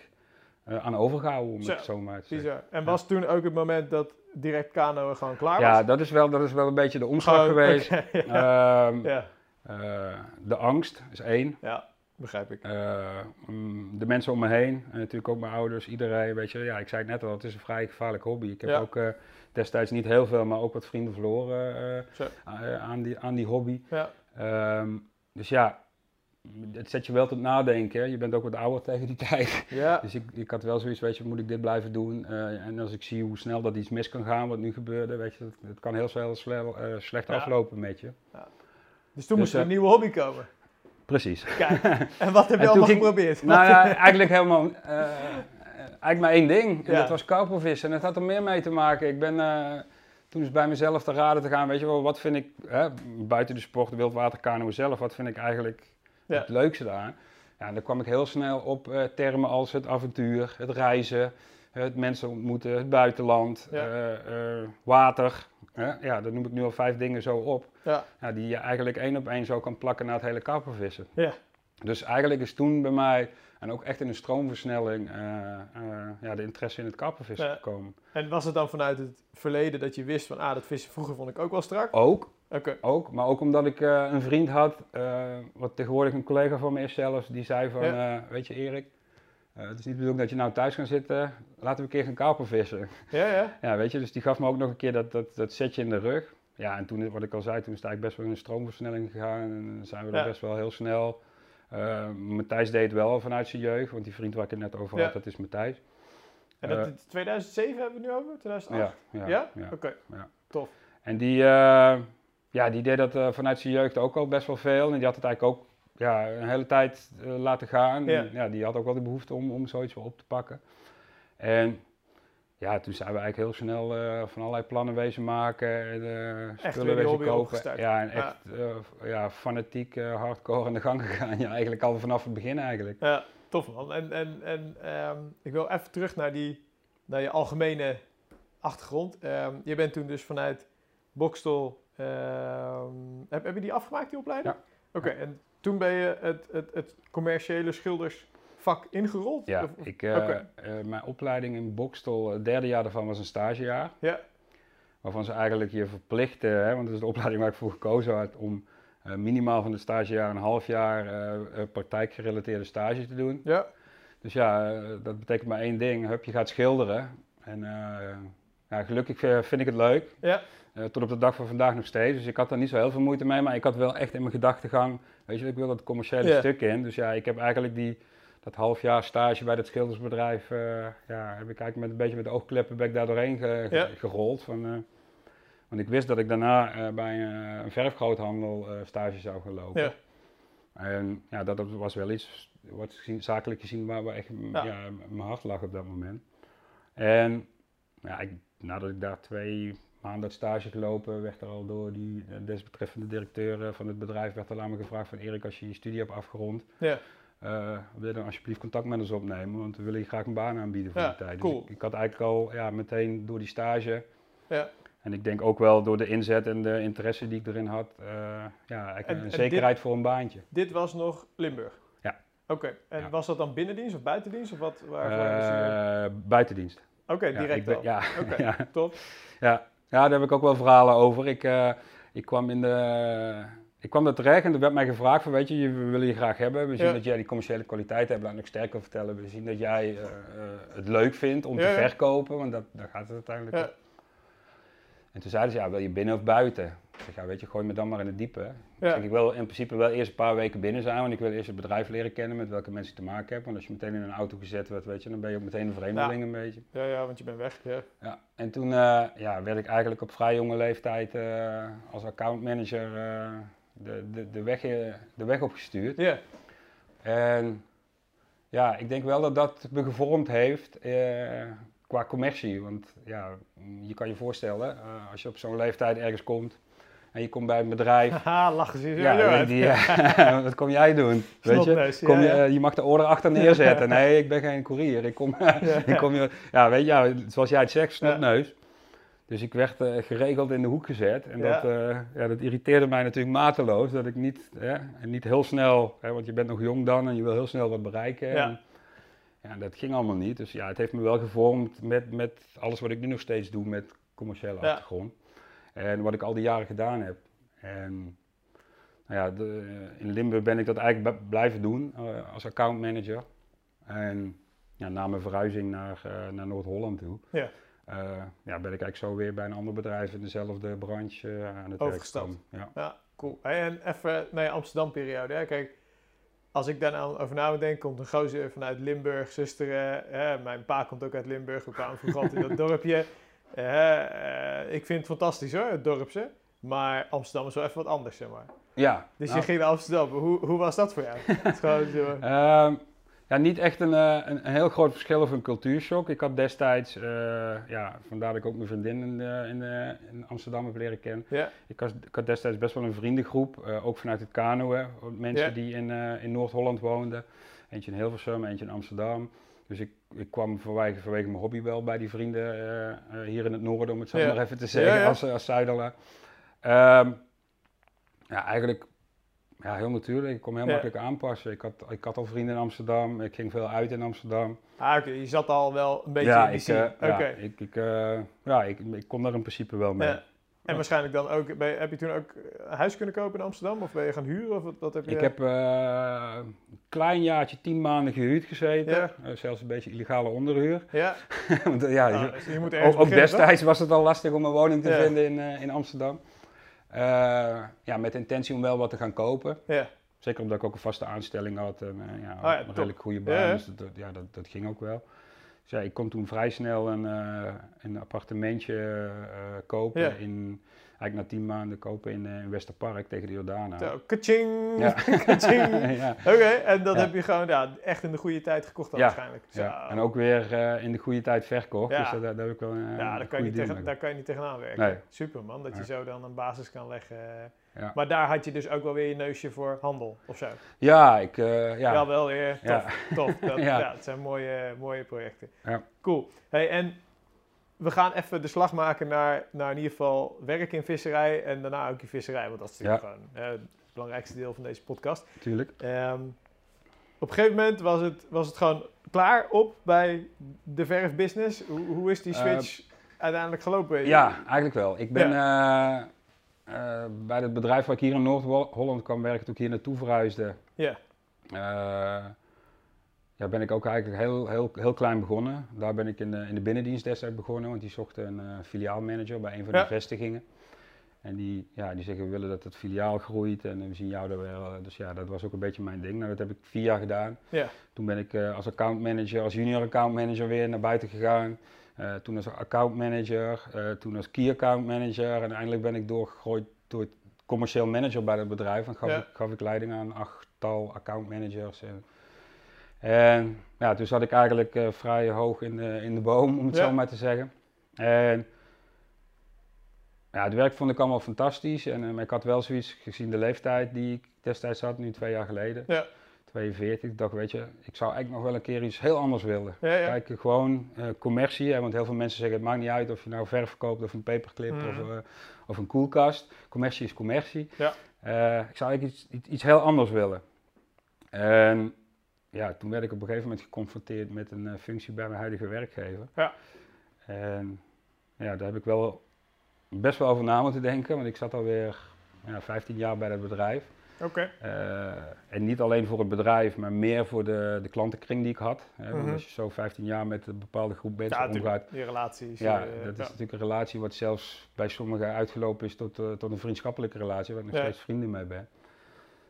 eh, aan overgehouden, om Zo, het zo maar te zeggen. En was toen ook het moment dat direct kanoën gewoon klaar was? Ja, dat is, wel, dat is wel een beetje de omslag Gewoon, geweest. Ehm, ja. Eh, de angst is één. Ja, begrijp ik. Mm, de mensen om me heen, en natuurlijk ook mijn ouders, iedereen, weet je, ja, ik zei het net al, het is een vrij gevaarlijk hobby. Ik heb ook destijds niet heel veel, maar ook wat vrienden verloren eh, Zo. a- aan, die, aan die hobby. Ja, Ehm, dus ja, het zet je wel tot nadenken. hè. Je bent ook wat ouder tegen die tijd. ja, Dus ik, ik had wel zoiets, weet je, moet ik dit blijven doen? Eh, en als ik zie hoe snel dat iets mis kan gaan, wat nu gebeurde, weet je, het, kan heel snel sle- eh, slecht Ja. aflopen met je. dus toen Dus, moest er een eh, nieuwe hobby komen. Precies. Kijk, en wat heb je allemaal geprobeerd? Nou ja, eigenlijk helemaal, eh, eh, eigenlijk maar één ding. En Ja. dat was karpelvissen. En het had er meer mee te maken. Ik ben eh, toen eens bij mezelf te raden te gaan, weet je wel, wat vind ik, hè, buiten de sport, de wildwaterkanoe zelf, wat vind ik eigenlijk Ja. het leukste daar? Ja, en dan kwam ik heel snel op eh, termen als het avontuur, het reizen, het mensen ontmoeten, het buitenland, Ja. eh, water. Ja, dat noem ik nu al vijf dingen zo op. Ja, Ja, die je eigenlijk één op één zo kan plakken naar het hele karpervissen. ja, Dus eigenlijk is toen bij mij, en ook echt in een stroomversnelling, eh, eh, ja, de interesse in het karpervissen Ja. gekomen. en was het dan vanuit het verleden dat je wist van, ah, dat vissen vroeger vond ik ook wel strak? Ook, Oké, ook, maar ook omdat ik eh, een vriend had, wat tegenwoordig een collega van me is zelfs, die zei van, Ja. weet je Erik, het is niet de bedoeling dat je nou thuis gaat zitten, laten we een keer gaan karpervissen. ja, ja, Ja, weet je, dus die gaf me ook nog een keer dat, dat, dat setje in de rug. Ja, en toen, wat ik al zei, toen is het eigenlijk best wel in een stroomversnelling gegaan. En zijn we er Ja. best wel heel snel. Eh Matthijs deed het wel vanuit zijn jeugd, want die vriend waar ik het net over Ja. had, dat is Matthijs. En dat Eh, is 2007 hebben we nu over? 2008? Ja, ja. Oké, ja. tof. En die, eh, ja, die deed dat eh, vanuit zijn jeugd ook al best wel veel. En die had het eigenlijk ook ja, een hele tijd eh, laten gaan. En, ja, die had ook wel de behoefte om, om zoiets wel op te pakken. En ja, toen zijn we eigenlijk heel snel eh, van allerlei plannen wezen maken. En, weer spullen wezen kopen. Ja, en Ja. echt eh, ja, fanatiek hardcore aan de gang gegaan. Ja, eigenlijk al vanaf het begin eigenlijk. Ja, tof man. En, en, en ehm, ik wil even terug naar, die, naar je algemene achtergrond. Ehm, je bent toen dus vanuit Bokstel, ehm, heb, heb je die afgemaakt, die opleiding? Ja. Oké, en toen ben je het, het, het commerciële ingerold? Ja, Of- ik, eh, mijn opleiding in Bokstel, het derde jaar daarvan was een stagejaar. Ja, Waarvan ze eigenlijk je verplichten, hè, want dat is de opleiding waar ik voor gekozen had, om eh, minimaal van het stagejaar een half jaar praktijkgerelateerde stage te doen. ja, Dus ja, dat betekent maar één ding, hup, je gaat schilderen. En ja, gelukkig vind ik het leuk, ja, eh, tot op de dag van vandaag nog steeds. Dus ik had daar niet zo heel veel moeite mee, maar ik had wel echt in mijn gedachtegang, weet je, ik wil dat commerciële stuk in. Dus ja, ik heb eigenlijk die, dat half jaar stage bij dat schildersbedrijf, eh, ja, heb ik eigenlijk met een beetje met de oogkleppen ben ik daar doorheen ge- ge- Ja. gerold. Van, eh, want ik wist dat ik daarna eh, bij een, verfgroothandel stage zou gaan lopen. ja. En ja, dat was wel iets, wat gezien, zakelijk gezien, waar, waar echt Ja. ja. mijn hart lag op dat moment. En ja, ik, nadat ik daar twee maanden dat stage gelopen, werd er al door die desbetreffende directeur van het bedrijf, werd er aan me gevraagd van Erik, als je je studie hebt afgerond, ja. Eh, wil je dan alsjeblieft contact met ons opnemen, want we willen je graag een baan aanbieden voor Ja, die tijd. cool. Dus ik, ik had eigenlijk al ja, meteen door die stage, Ja. en ik denk ook wel door de inzet en de interesse die ik erin had, eh, ja, En- een en zekerheid voor een baantje. Dit was nog Limburg? Ja. Oké, en Ja. was dat dan binnendienst of buitendienst? Of wat? Je- Eh, buitendienst. Oké, direct ben- al. Ja, Oké. ja, Top. ja. ja, daar heb ik ook wel verhalen over. Ik, ik kwam in de... Ik kwam daar terecht en er werd mij gevraagd van, weet je, we willen je graag hebben. We zien Ja. dat jij die commerciële kwaliteit hebt, laat ik nog sterker vertellen. We zien dat jij eh, eh, het leuk vindt om Ja, te verkopen, want dat, daar gaat het uiteindelijk om. En toen zeiden ze, ja, wil je binnen of buiten? Ik zeg, ja, weet je, gooi me dan maar in het diepe. Ik, zeg, ik wil in principe wel eerst een paar weken binnen zijn, want ik wil eerst het bedrijf leren kennen met welke mensen ik te maken heb. Want als je meteen in een auto gezet wordt, weet je, dan ben je ook meteen een vreemdeling een beetje. Ja, ja, want je bent weg. Ja. Ja, en toen eh, ja, werd ik eigenlijk op vrij jonge leeftijd als accountmanager de, de, de, weg, eh, de weg opgestuurd. Ja, En ja, ik denk wel dat dat me gevormd heeft eh, qua commercie. Want ja, je kan je voorstellen, eh, als je op zo'n leeftijd ergens komt en je komt bij een bedrijf. haha, lachen ze Ja, uit. die, eh, wat kom jij doen? Weet je? Kom ja, je, ja. je mag de order achter neerzetten. Nee, ik ben geen courier. Ik kom, ik kom je, ja, weet je, ja, zoals jij het zegt, snotneus. Dus ik werd eh, geregeld in de hoek gezet. En Ja. dat, eh, ja, dat irriteerde mij natuurlijk mateloos. Dat ik niet, hè, en niet heel snel, hè, want je bent nog jong dan en je wil heel snel wat bereiken. Ja. En, ja, dat ging allemaal niet. Dus ja, het heeft me wel gevormd met, met alles wat ik nu nog steeds doe met commerciële Ja. achtergrond. En wat ik al die jaren gedaan heb. En Nou ja, de, in Limburg ben ik dat eigenlijk blijven doen eh, als accountmanager. En ja, na mijn verhuizing naar, eh, naar Noord-Holland toe, Ja. Eh, ja, ben ik eigenlijk zo weer bij een ander bedrijf in dezelfde branche eh, aan het Overgestapt. Ja. Ja, cool. Hey, en even naar je Amsterdam-periode. hè. Kijk, als ik daar nou over na denken, komt een gozer vanuit Limburg, zusteren. Hè, mijn pa komt ook uit Limburg, we kwamen vroeger altijd in dat dorpje. Eh, ik vind het fantastisch hoor, het dorpse. Maar Amsterdam is wel even wat anders, zeg maar. Ja, Dus nou, je ging naar Amsterdam. Hoe, hoe was dat voor jou? Het gewoon zo... Ehm, ja, niet echt een, eh, een, een heel groot verschil of een cultuurshock. Ik had destijds, eh, ja, vandaar dat ik ook mijn vriendin in, eh, in, in Amsterdam heb leren kennen. Ik, was, ik had destijds best wel een vriendengroep, ook vanuit het kanoën. Mensen die in, in Noord-Holland woonden. Eentje in Hilversum, eentje in Amsterdam. Dus ik, ik kwam vanwege, vanwege mijn hobby wel bij die vrienden hier in het noorden, om het zo maar even te zeggen, als, als. Ehm, ja, eigenlijk ja, heel natuurlijk. Ik kon me heel Ja. makkelijk aanpassen. Ik had, ik had al vrienden in Amsterdam, ik ging veel uit in Amsterdam. ah, oké. Je zat al wel een beetje ja, in die scene. eh, ja, ik, ik, eh, ja ik, ik kon daar in principe wel mee. Ja. En waarschijnlijk dan ook... je- heb je toen ook een huis kunnen kopen in Amsterdam? Of ben je gaan huren? Of wat, wat heb je... Ik heb eh, een klein jaartje, tien maanden gehuurd gezeten. Ja. Zelfs een beetje illegale onderhuur. Ja? Want, ja, Nou, je- dus je moet ook, ook toch? destijds was het al lastig om een woning te vinden in, in Amsterdam. Eh, ja, met intentie om wel wat te gaan kopen. Ja. Zeker omdat ik ook een vaste aanstelling had en eh, ja, ja, een redelijk goede baan. Ja. Dus dat, ja, dat, dat ging ook wel. Dus ja, ik kon toen vrij snel een, eh, een appartementje kopen. Ja. In, eigenlijk na tien maanden kopen in, eh, in Westerpark tegen de Jordaan. aan. Zo, kaching, Ja. Oké, en dat Ja. heb je gewoon ja, echt in de goede tijd gekocht dan waarschijnlijk. Zo. Ja, en ook weer eh, in de goede tijd verkocht. Ja. Dus daar, daar heb ik wel een, Ja, een daar kan, je goede niet tegen, daar kan je niet tegenaan werken. Nee. Super man, dat je zo dan een basis kan leggen. Ja. Maar daar had je dus ook wel weer je neusje voor handel of zo. Ja, ik, eh, ja. Wel wel weer, tof. Ja. tof. Dat, ja. Ja. het zijn mooie, mooie projecten. Ja. Cool. Hey, en we gaan even de slag maken naar, naar in ieder geval werk in visserij en daarna ook je visserij. Want dat is natuurlijk gewoon het belangrijkste deel van deze podcast. natuurlijk. Ehm, op een gegeven moment was het, was het gewoon klaar op bij de verfbusiness. Hoe, hoe is die Eh, switch uiteindelijk gelopen? Ja, eigenlijk wel. Ik ben eh, eh, bij het bedrijf waar ik hier in Noord-Holland kwam werken, toen ik hier naartoe verhuisde, Ja. Eh, ja, ben ik ook eigenlijk heel, heel, heel klein begonnen. Daar ben ik in de, in de binnendienst destijds begonnen, want die zochten een eh, filiaalmanager bij een van Ja. de vestigingen. En die, ja, die zeggen, we willen dat het filiaal groeit en we zien jou daar wel. Dus ja, dat was ook een beetje mijn ding. Nou, dat heb ik vier jaar gedaan. Ja. Toen ben ik eh, als accountmanager, als junior accountmanager weer naar buiten gegaan. Eh, toen als accountmanager, eh toen als key account manager. En eindelijk ben ik doorgegooid door commercieel manager bij dat bedrijf. En gaf, Ja. ik, gaf ik leiding aan achttal accountmanagers. En, en ja, toen zat ik eigenlijk eh, vrij hoog in de, in de boom, om het Ja. zo maar te zeggen. En ja, het werk vond ik allemaal fantastisch. En, eh, ik had wel zoiets, gezien de leeftijd die ik destijds had, nu twee jaar geleden. Ja. 42. Ik dacht, weet je, ik zou eigenlijk nog wel een keer iets heel anders willen. Ja, ja. Kijk, gewoon eh, commercie. Hè, want heel veel mensen zeggen, het maakt niet uit of je nou verf verkoopt of een paperclip Mhm. of, of een koelkast. Commercie is commercie. Ja. Ik zou eigenlijk iets, iets, iets heel anders willen. En ja, toen werd ik op een gegeven moment geconfronteerd met een eh, functie bij mijn huidige werkgever. Ja. En ja, daar heb ik wel best wel over na moeten denken, want ik zat alweer ja, 15 jaar bij dat bedrijf. Oké. Eh, en niet alleen voor het bedrijf, maar meer voor de, de klantenkring die ik had. Hè, Mhm. Als je zo 15 jaar met een bepaalde groep mensen Ja, omgaat. natuurlijk. Die relaties. Ja, eh, dat is natuurlijk een relatie wat zelfs bij sommigen uitgelopen is tot, tot een vriendschappelijke relatie, waar ik nog Ja. steeds vrienden mee ben.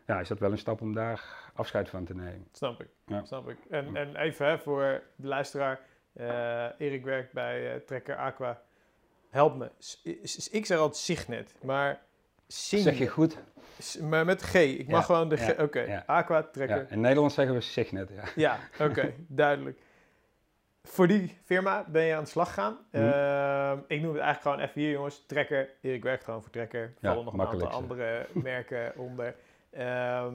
Ja, is dat wel een stap om daar afscheid van te nemen. Snap ik. Ja. Snap ik. En, en even hè, voor de luisteraar. eh, Erik werkt bij eh, Trekker Aqua. Help me. S- Ik zeg altijd Signet, maar Signet. Zeg je goed? S- Maar met G. Ik mag Ja, gewoon de G. ja, Oké. ja. Aqua Ja, Trekker. in Nederland zeggen we Signet. Ja. Ja, oké. duidelijk. Voor die firma ben je aan de slag gegaan. Mhm. Ehm, ik noem het eigenlijk gewoon even hier, jongens. Trekker. Erik werkt gewoon voor Trekker. Er vallen nog een aantal andere merken onder. Ehm,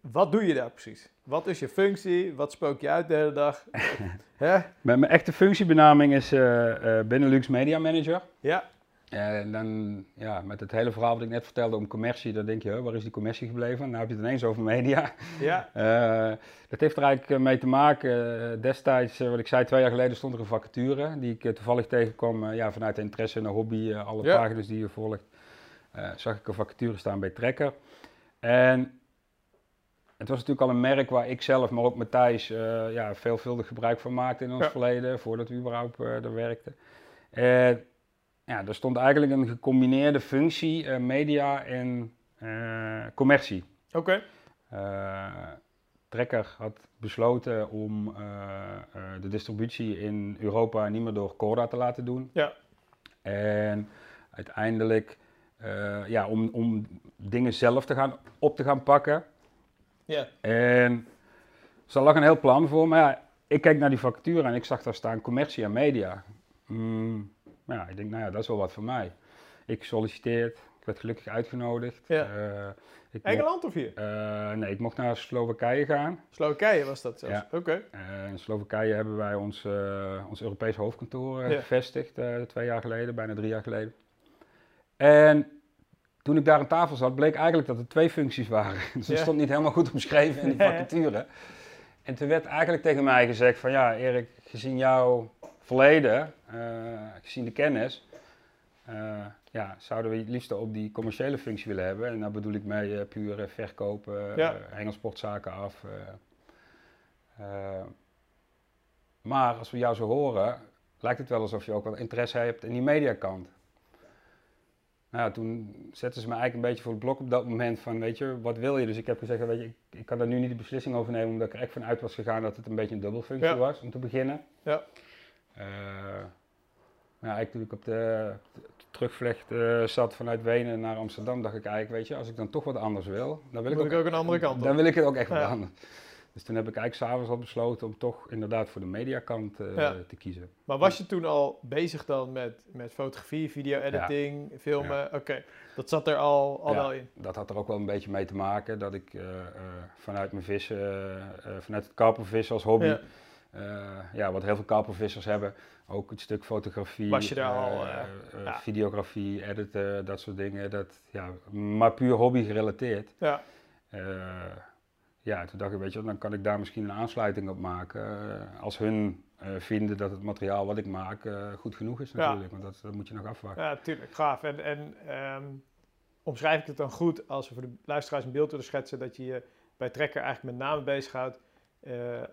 wat doe je daar precies? Wat is je functie? Wat spook je uit de hele dag? Hè? Mijn, echte functiebenaming is eh, eh, Benelux Media Manager. Ja, En dan, ja, met het hele verhaal wat ik net vertelde om commercie, dan denk je, huh, waar is die commercie gebleven? Nou heb je het ineens over media. ja, Eh, dat heeft er eigenlijk mee te maken. destijds, wat ik zei, twee jaar geleden stond er een vacature die ik toevallig tegenkwam ja, vanuit de interesse en hobby, alle Ja. pagina's die je volgt. zag ik een vacature staan bij Trekker. En het was natuurlijk al een merk waar ik zelf, maar ook Matthijs, eh, ja, veelvuldig gebruik van maakte in ons Ja. verleden, voordat we überhaupt eh er werkten. En ja, er stond eigenlijk een gecombineerde functie, eh, media en eh, commercie. Oké. Eh, Trekker had besloten om eh, eh, de distributie in Europa niet meer door Corda te laten doen. Ja. En uiteindelijk eh, ja, om, om dingen zelf te gaan, op te gaan pakken. Ja. En dus daar lag een heel plan voor. Maar ja, ik keek naar die vacature en ik zag daar staan commercie en media. Hmm, ja, ik denk, nou ja, dat is wel wat voor mij. Ik solliciteerd, ik werd gelukkig uitgenodigd. Ja. Eh, ik Engeland of hier? eh, nee, ik mocht naar Slowakije gaan. Slowakije was dat zelfs. Ja. Oké. In Slowakije hebben wij ons, ons Europese hoofdkantoor Ja. gevestigd, twee jaar geleden, bijna drie jaar geleden. En toen ik daar aan tafel zat, bleek eigenlijk dat er twee functies waren. Dus dat Ja. stond niet helemaal goed omschreven in Ja. vacature. En toen werd eigenlijk tegen mij gezegd van ja, Erik, gezien jouw verleden, eh, gezien de kennis, eh, ja, zouden we het liefst op die commerciële functie willen hebben. En daar bedoel ik mee eh, puur verkopen, Ja. hengelsportzaken af. maar als we jou zo horen, lijkt het wel alsof je ook wat interesse hebt in die mediakant. Nou, ja, toen zetten ze me eigenlijk een beetje voor het blok op dat moment van, weet je, wat wil je? Dus ik heb gezegd, weet je, ik, ik kan daar nu niet de beslissing over nemen, omdat ik er echt van uit was gegaan dat het een beetje een dubbelfunctie Ja. was, om te beginnen. Ja. Eh, eigenlijk toen ik op de, de terugvlecht eh, zat vanuit Wenen naar Amsterdam, dacht ik eigenlijk, weet je, als ik dan toch wat anders wil, dan wil ik ook, ik ook een andere kant dan op. wil ik het ook echt wat anders. Dus toen heb ik eigenlijk s'avonds al besloten om toch inderdaad voor de mediakant Ja. te kiezen. Maar was je toen al bezig dan met, met fotografie, video-editing, filmen? Oké, dat zat er al, al wel in. Dat had er ook wel een beetje mee te maken dat ik eh, eh, vanuit mijn vissen, vanuit het karpervissen als hobby, Ja. wat heel veel karpervissers hebben, ook het stuk fotografie, Was je daar al, videografie, editen, dat soort dingen, dat, ja, maar puur hobby gerelateerd. Ja, ja, toen dacht ik, weet je, dan kan ik daar misschien een aansluiting op maken. eh, als hun eh, vinden dat het materiaal wat ik maak eh, goed genoeg is Ja. natuurlijk, want dat, dat moet je nog afwachten. ja tuurlijk, gaaf. En, en ehm, omschrijf ik het dan goed als we voor de luisteraars een beeld willen schetsen dat je je bij Trekker eigenlijk met name bezighoudt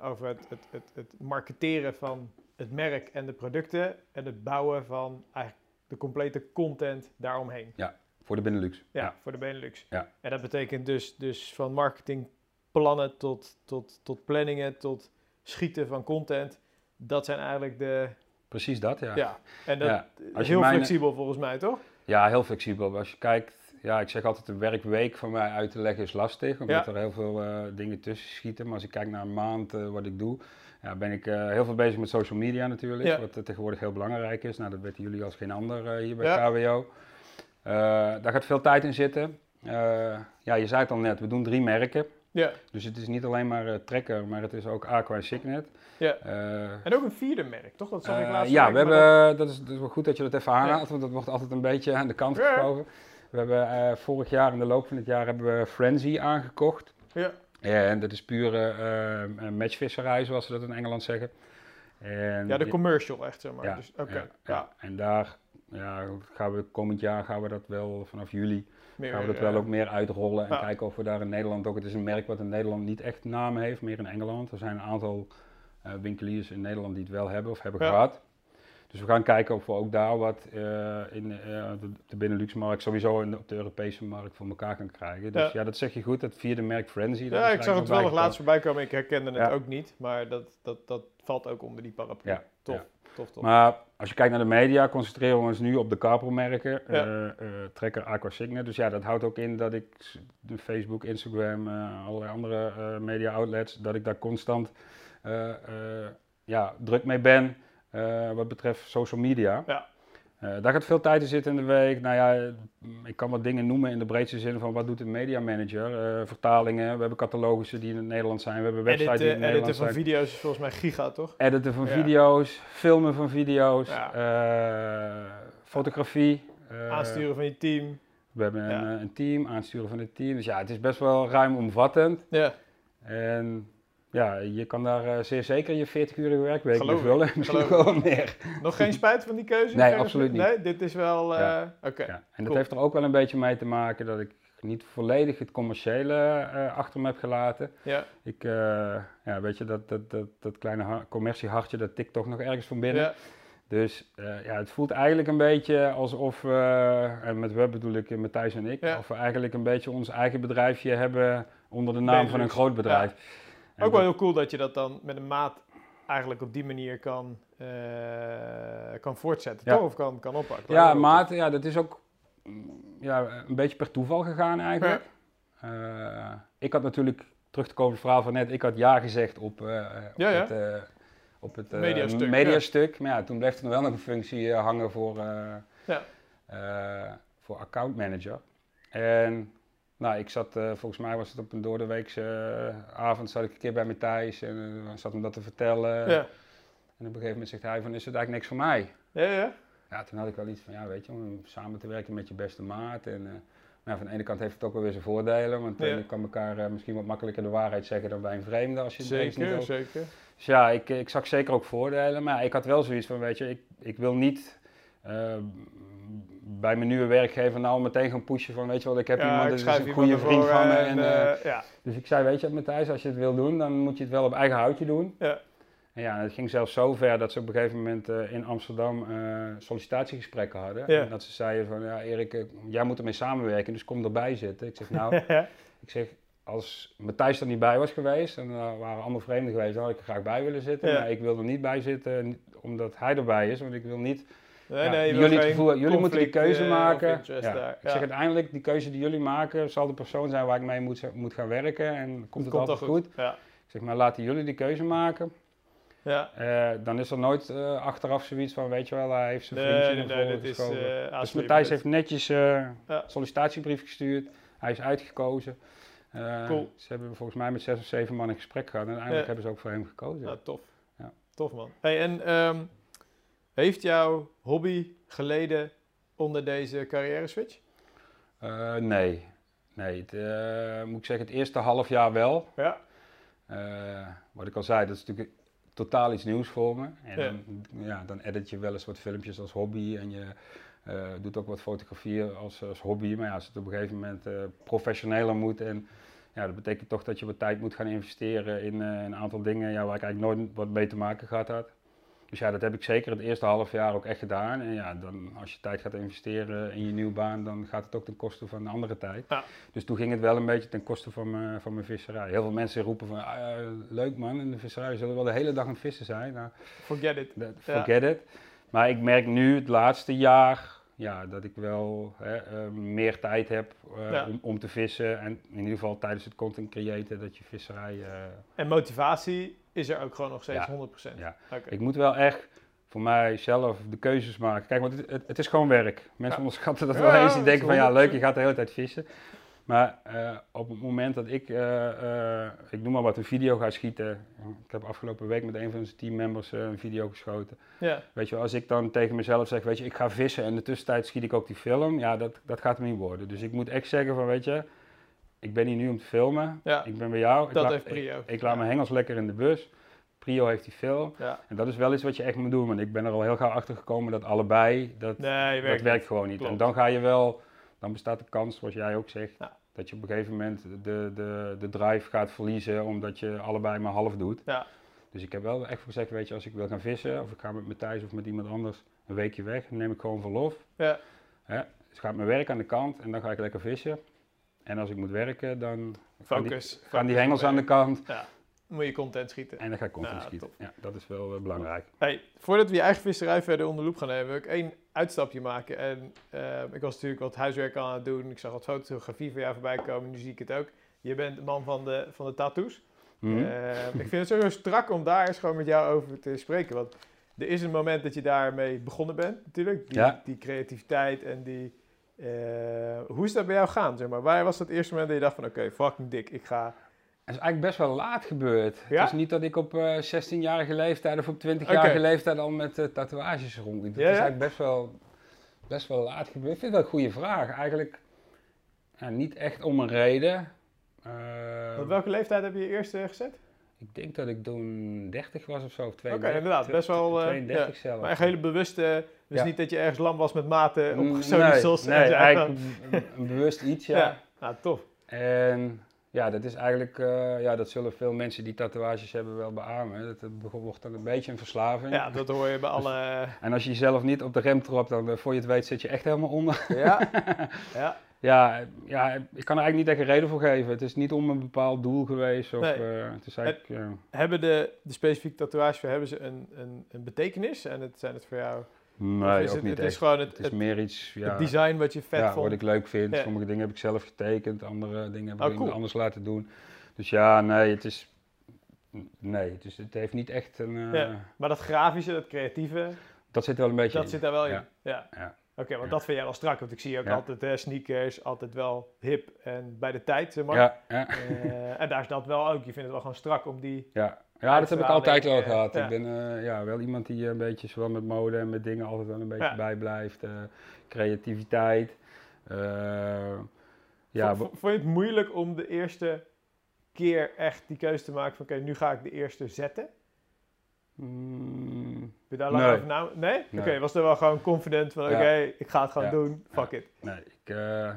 over het, het, het, het marketeren van het merk en de producten en het bouwen van eigenlijk de complete content daaromheen. Voor de Benelux. Ja, voor de Benelux. Ja. En dat betekent dus, dus van marketingplannen tot, tot, tot planningen, tot schieten van content. Dat zijn eigenlijk de... Precies dat, ja. Ja, en dat Ja, is heel mijn- flexibel volgens mij, toch? Ja, heel flexibel. Als je kijkt, ja, ik zeg altijd een werkweek van mij uit te leggen is lastig, omdat Ja. er heel veel eh, dingen tussen schieten. Maar als ik kijk naar een maand eh, wat ik doe, ja, ben ik eh, heel veel bezig met social media natuurlijk, Ja. wat tegenwoordig heel belangrijk is. Nou, dat weten jullie als geen ander hier bij. KWO. Daar gaat veel tijd in zitten. Ja, je zei het al net, we doen drie merken. Ja, Dus het is niet alleen maar eh, Trekker, maar het is ook Aqua en Signet. ja. Eh, En ook een vierde merk, toch? Dat zag ik eh, laatst. ja, we hebben, dat, is, dat is wel goed dat je dat even aanhaalt, want dat wordt altijd een beetje aan de kant Ja. geschoven. We hebben vorig jaar, in de loop van het jaar, hebben we Frenzy aangekocht. Ja. En dat is pure matchvisserij, zoals ze dat in Engeland zeggen. En ja, de commercial echt, zeg maar. ja, Dus, ja. ja. En daar ja, gaan we komend jaar gaan we dat wel vanaf juli Meer, gaan we dat wel eh, ook meer uitrollen en ja. kijken of we daar in Nederland ook. Het is een merk wat in Nederland niet echt naam heeft, meer in Engeland. Er zijn een aantal eh, winkeliers in Nederland die het wel hebben of hebben Ja. gehad. Dus we gaan kijken of we ook daar wat eh, in de, de Benelux-markt, sowieso in op de Europese markt voor elkaar kan krijgen. Dus Ja. ja, dat zeg je goed, dat vierde merk Frenzy. Ja, ik zag het wel nog laatst voorbij komen. Ik herkende het ook niet. Maar dat, dat, dat valt ook onder die paraplu. Ja, Tof, tof, tof. Maar als je kijkt naar de media, concentreren we ons nu op de Carpro-merken. Ja. eh, eh, Trekker, Aqua Signet. Dus ja, dat houdt ook in dat ik de Facebook, Instagram, eh, allerlei andere eh, media-outlets, dat ik daar constant ja, druk mee ben wat betreft social media. Ja. Eh, daar gaat veel tijd in zitten in de week. Nou ja, ik kan wat dingen noemen in de breedste zin van wat doet een media manager. Eh, vertalingen, we hebben catalogussen die in het Nederlands zijn, we hebben websites die in Editen, het editen Nederlands van zijn. video's is volgens mij giga, toch? Editen van Ja. video's, filmen van video's, Ja. eh, fotografie. eh, Aansturen van je team. We hebben Ja. een, eh, een team, aansturen van het team. Dus ja, het is best wel ruim omvattend. Ja, En ja, je kan daar eh, zeer zeker je 40-urige werkweek Geloof mee vullen. Misschien geloof wel meer. nog geen spijt van die keuze? Nee, absoluut niet. Nee, dit is wel... eh, Ja. Oké. Ja. En dat heeft er ook wel een beetje mee te maken dat ik niet volledig het commerciële uh, achter me heb gelaten. Ja. Ik, ja, weet je, dat, dat, dat, dat kleine commerciehartje, dat tikt toch nog ergens van binnen. Ja. Dus uh, ja, het voelt eigenlijk een beetje alsof we, en met we bedoel ik Matthijs en ik, Ja. of we eigenlijk een beetje ons eigen bedrijfje hebben onder de naam van een groot bedrijf. En Ook wel heel cool dat je dat dan met een maat eigenlijk op die manier kan, eh, kan voortzetten, Ja. toch? Of kan, kan oppakken. Ja, maat, ja, dat is ook mm, ja, een beetje per toeval gegaan eigenlijk. Eh, ik had natuurlijk, terug te komen op het verhaal van net, ik had ja gezegd op, eh, op Ja, het, op het Mediastuk, mediastuk. Maar ja, toen bleef er nog wel nog een functie hangen voor, Ja. voor account manager. En nou, ik zat, eh, volgens mij was het op een doordeweekse eh, avond, zat ik een keer bij Matthijs en eh, zat hem dat te vertellen. Ja. En op een gegeven moment zegt hij van, is het eigenlijk niks voor mij? Ja, ja. Ja, toen had ik wel iets van, ja, weet je, om samen te werken met je beste maat. En, maar ja, van de ene kant heeft het ook wel weer zijn voordelen, want Ja. je kan elkaar misschien wat makkelijker de waarheid zeggen dan bij een vreemde als je het niet Zeker. Dus ja, ik, ik zag zeker ook voordelen, maar ik had wel zoiets van, weet je, ik, ik wil niet bij mijn nieuwe werkgever nou meteen gaan pushen van, weet je wel, ik heb ja, iemand, dat is schrijf een goede vriend van me. En, En, eh, eh, ja. dus ik zei, weet je, Matthijs, als je het wil doen, dan moet je het wel op eigen houtje doen. Ja. En ja, het ging zelfs zo ver dat ze op een gegeven moment eh, in Amsterdam sollicitatiegesprekken hadden. Ja. En dat ze zeiden van, ja Erik, jij moet ermee samenwerken, dus kom erbij zitten. Ik zeg, nou, ik zeg, als Matthijs er niet bij was geweest, en er waren allemaal vreemden geweest, dan had ik er graag bij willen zitten. Maar ik wil er niet bij zitten, omdat hij erbij is, want ik wil niet Nee, ja, nee, jullie, het jullie moeten die keuze eh, maken. Ja. Ik Ja. zeg uiteindelijk, die keuze die jullie maken, zal de persoon zijn waar ik mee moet, moet gaan werken. En komt het altijd toch goed. Ja. Ik zeg maar, laten jullie die keuze maken. Ja. Eh, dan is er nooit eh, achteraf zoiets van, weet je wel, hij heeft zijn Nee, vriendje nee, nee, dit is eh dus Matthijs heeft netjes Ja. sollicitatiebrief gestuurd. Hij is uitgekozen. Cool. Ze hebben volgens mij met zes of zeven man een gesprek gehad. En uiteindelijk Ja. hebben ze ook voor hem gekozen. Nou, tof. Ja. Tof, man. Hey, en ehm, heeft jouw hobby geleden onder deze carrière switch? Eh, nee. Nee, het, eh, moet ik zeggen, het eerste half jaar wel. Ja. Eh, wat ik al zei, dat is natuurlijk totaal iets nieuws voor me. En Ja. dan, ja, dan edit je wel eens wat filmpjes als hobby en je doet ook wat fotografieën als, als hobby. Maar ja, als het op een gegeven moment professioneler moet en ja, dat betekent toch dat je wat tijd moet gaan investeren in een aantal dingen ja, waar ik eigenlijk nooit wat mee te maken gehad had. Dus ja, dat heb ik zeker het eerste half jaar ook echt gedaan. En ja, dan, als je tijd gaat investeren in je nieuwe baan, dan gaat het ook ten koste van een andere tijd. Ja. Dus toen ging het wel een beetje ten koste van mijn, van mijn visserij. Heel veel mensen roepen van, ah, ja, leuk man, in de visserij zullen we wel de hele dag aan het vissen zijn. Nou, Forget it. Ja. forget it. Maar ik merk nu het laatste jaar ja, dat ik wel hè, eh, meer tijd heb eh, Ja. om, om te vissen. En in ieder geval tijdens het content creëren dat je visserij... eh, En motivatie is er ook gewoon nog steeds Ja. 100%. Ja. Ik moet wel echt voor mijzelf de keuzes maken. Kijk, want het, het, het is gewoon werk. Mensen Ja. onderschatten dat wel eens. Die denken van ja, leuk, 100%. je gaat de hele tijd vissen. Maar eh, op het moment dat ik, eh, eh, ik noem maar wat, een video ga schieten. Ik heb afgelopen week met een van onze teammembers een video geschoten. Ja. Weet je als ik dan tegen mezelf zeg, weet je, ik ga vissen en in de tussentijd schiet ik ook die film. Ja, dat, dat gaat hem niet worden. Dus ik moet echt zeggen van, weet je, ik ben hier nu om te filmen. Ja. Ik ben bij jou. Dat ik heeft Prio. Ik, ik laat mijn hengels lekker in de bus. Prio heeft die film. Ja. En dat is wel iets wat je echt moet doen. Want ik ben er al heel gauw achter gekomen dat allebei, dat, Nee, dat werkt werkt gewoon niet. Klopt. En dan ga je wel, dan bestaat de kans, zoals jij ook zegt, Ja. dat je op een gegeven moment de, de, de drive gaat verliezen omdat je allebei maar half doet. Ja. Dus ik heb wel echt voor gezegd, weet je, als ik wil gaan vissen of ik ga met Matthijs of met iemand anders een weekje weg, dan neem ik gewoon verlof. Ja. Hè? Dus gaat mijn werk aan de kant en dan ga ik lekker vissen. En als ik moet werken, dan gaan die, Focus. gaan Focus die hengels aan de kant werk. Moet je content schieten. en dan ga ik content Ja, schieten. top. Ja, dat is wel eh, belangrijk. Hey, voordat we je eigen visserij verder onder de loep gaan nemen, wil ik één uitstapje maken. En eh, ik was natuurlijk wat huiswerk aan het doen. Ik zag wat fotografie van jou voorbij komen. Nu zie ik het ook. Je bent de man van de, van de tattoos. Mhm. Eh, ik vind het sowieso strak om daar eens gewoon met jou over te spreken. Want er is een moment dat je daarmee begonnen bent, natuurlijk. Die, Ja. die creativiteit en die... eh, hoe is dat bij jou gaan, zeg maar? Waar was dat eerste moment dat je dacht van... Oké, fucking dik, ik ga... Het is eigenlijk best wel laat gebeurd. Ja? Het is niet dat ik op eh 16-jarige leeftijd of op 20-jarige Oké. leeftijd al met eh, tatoeages rondliep. Het Ja, is ja? eigenlijk best wel, best wel laat gebeurd. Ik vind dat een goede vraag. Eigenlijk niet echt om een reden. Eh, Op welke leeftijd heb je je eerste gezet? Ik denk dat ik toen 30 was of zo. Of Oké, 32, inderdaad. Best wel... eh, 32 ja. zelf. Maar echt hele bewuste... Dus Ja. niet dat je ergens lam was met maten op Mm, socials. nee, nee eigenlijk bewust iets, ja. Ja. Nou, tof. En ja, dat is eigenlijk, eh, ja, dat zullen veel mensen die tatoeages hebben wel beamen. Dat, wordt dan een beetje een verslaving. Ja, dat hoor je bij alle... En als je jezelf niet op de rem trapt, dan eh, voor je het weet zit je echt helemaal onder. Ja, ja. Ja, ja, ik kan er eigenlijk niet echt een reden voor geven. Het is niet om een bepaald doel geweest. Of, Nee. eh, het is eigenlijk. Hebben de, de specifieke tatoeages voor hebben ze een, een, een betekenis? En het, zijn het voor jou... Nee, is ook het, niet het echt. is gewoon het, het is meer iets, ja, het design wat je vet ja, vond? wat ik leuk vind. Ja. Sommige dingen heb ik zelf getekend, andere dingen heb ik Oh, iemand anders laten doen. Dus ja, nee, het is... Nee, het, is, het heeft niet echt een... eh, Ja. Maar dat grafische, dat creatieve, Dat zit wel een beetje dat in. zit daar wel in? Ja. Oké, want Ja. dat vind jij wel strak. Want ik zie ook Ja. altijd hè, sneakers, altijd wel hip en bij de tijd, zeg maar. Ja, ja, Eh, en daar is dat wel ook. Je vindt het wel gewoon strak om die... ja. ja, dat heb ik altijd wel Uitstraling, gehad. Ik ben eh, ja, wel iemand die een beetje zowel met mode en met dingen altijd wel een beetje bijblijft. eh, creativiteit. eh, ja, Vo- vo- vond je het moeilijk om de eerste keer echt die keuze te maken van... Oké, nu ga ik de eerste zetten? Mm, Heb je daar lang Nee. over na... Nee? Nee. Oké, was er wel gewoon confident van... Oké, ik ga het gewoon Ja. doen. Fuck it. nee, ik, eh,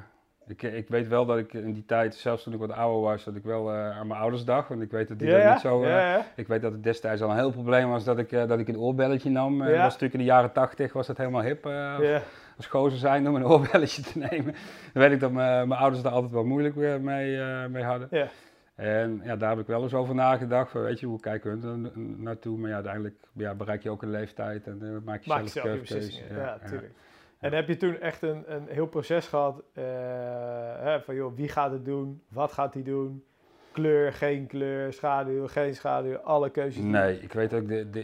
ik, ik weet wel dat ik in die tijd, zelfs toen ik wat ouder was, dat ik wel eh, aan mijn ouders dacht. Want ik weet dat die Ja, dat ja? niet zo... eh, ja, ja. Ik weet dat het destijds al een heel probleem was dat ik, eh, dat ik een oorbelletje nam. Eh, Ja. Dat was natuurlijk in de jaren tachtig, was dat helemaal hip. eh, Ja. als gozer zijn om een oorbelletje te nemen. Dan weet ik dat mijn mijn ouders daar altijd wel moeilijk mee, eh, mee hadden. Ja. En ja, daar heb ik wel eens over nagedacht. Van, weet je, hoe kijken we er na- naartoe? Maar ja, uiteindelijk ja, bereik je ook een leeftijd en eh, maak je Maak zelf, zelf je keuzes. beslissingen. Ja, natuurlijk. En heb je toen echt een, een heel proces gehad eh, hè, van joh, wie gaat het doen? Wat gaat hij doen? Kleur, geen kleur, schaduw, geen schaduw, alle keuzes. Nee, ik weet ook, de, de,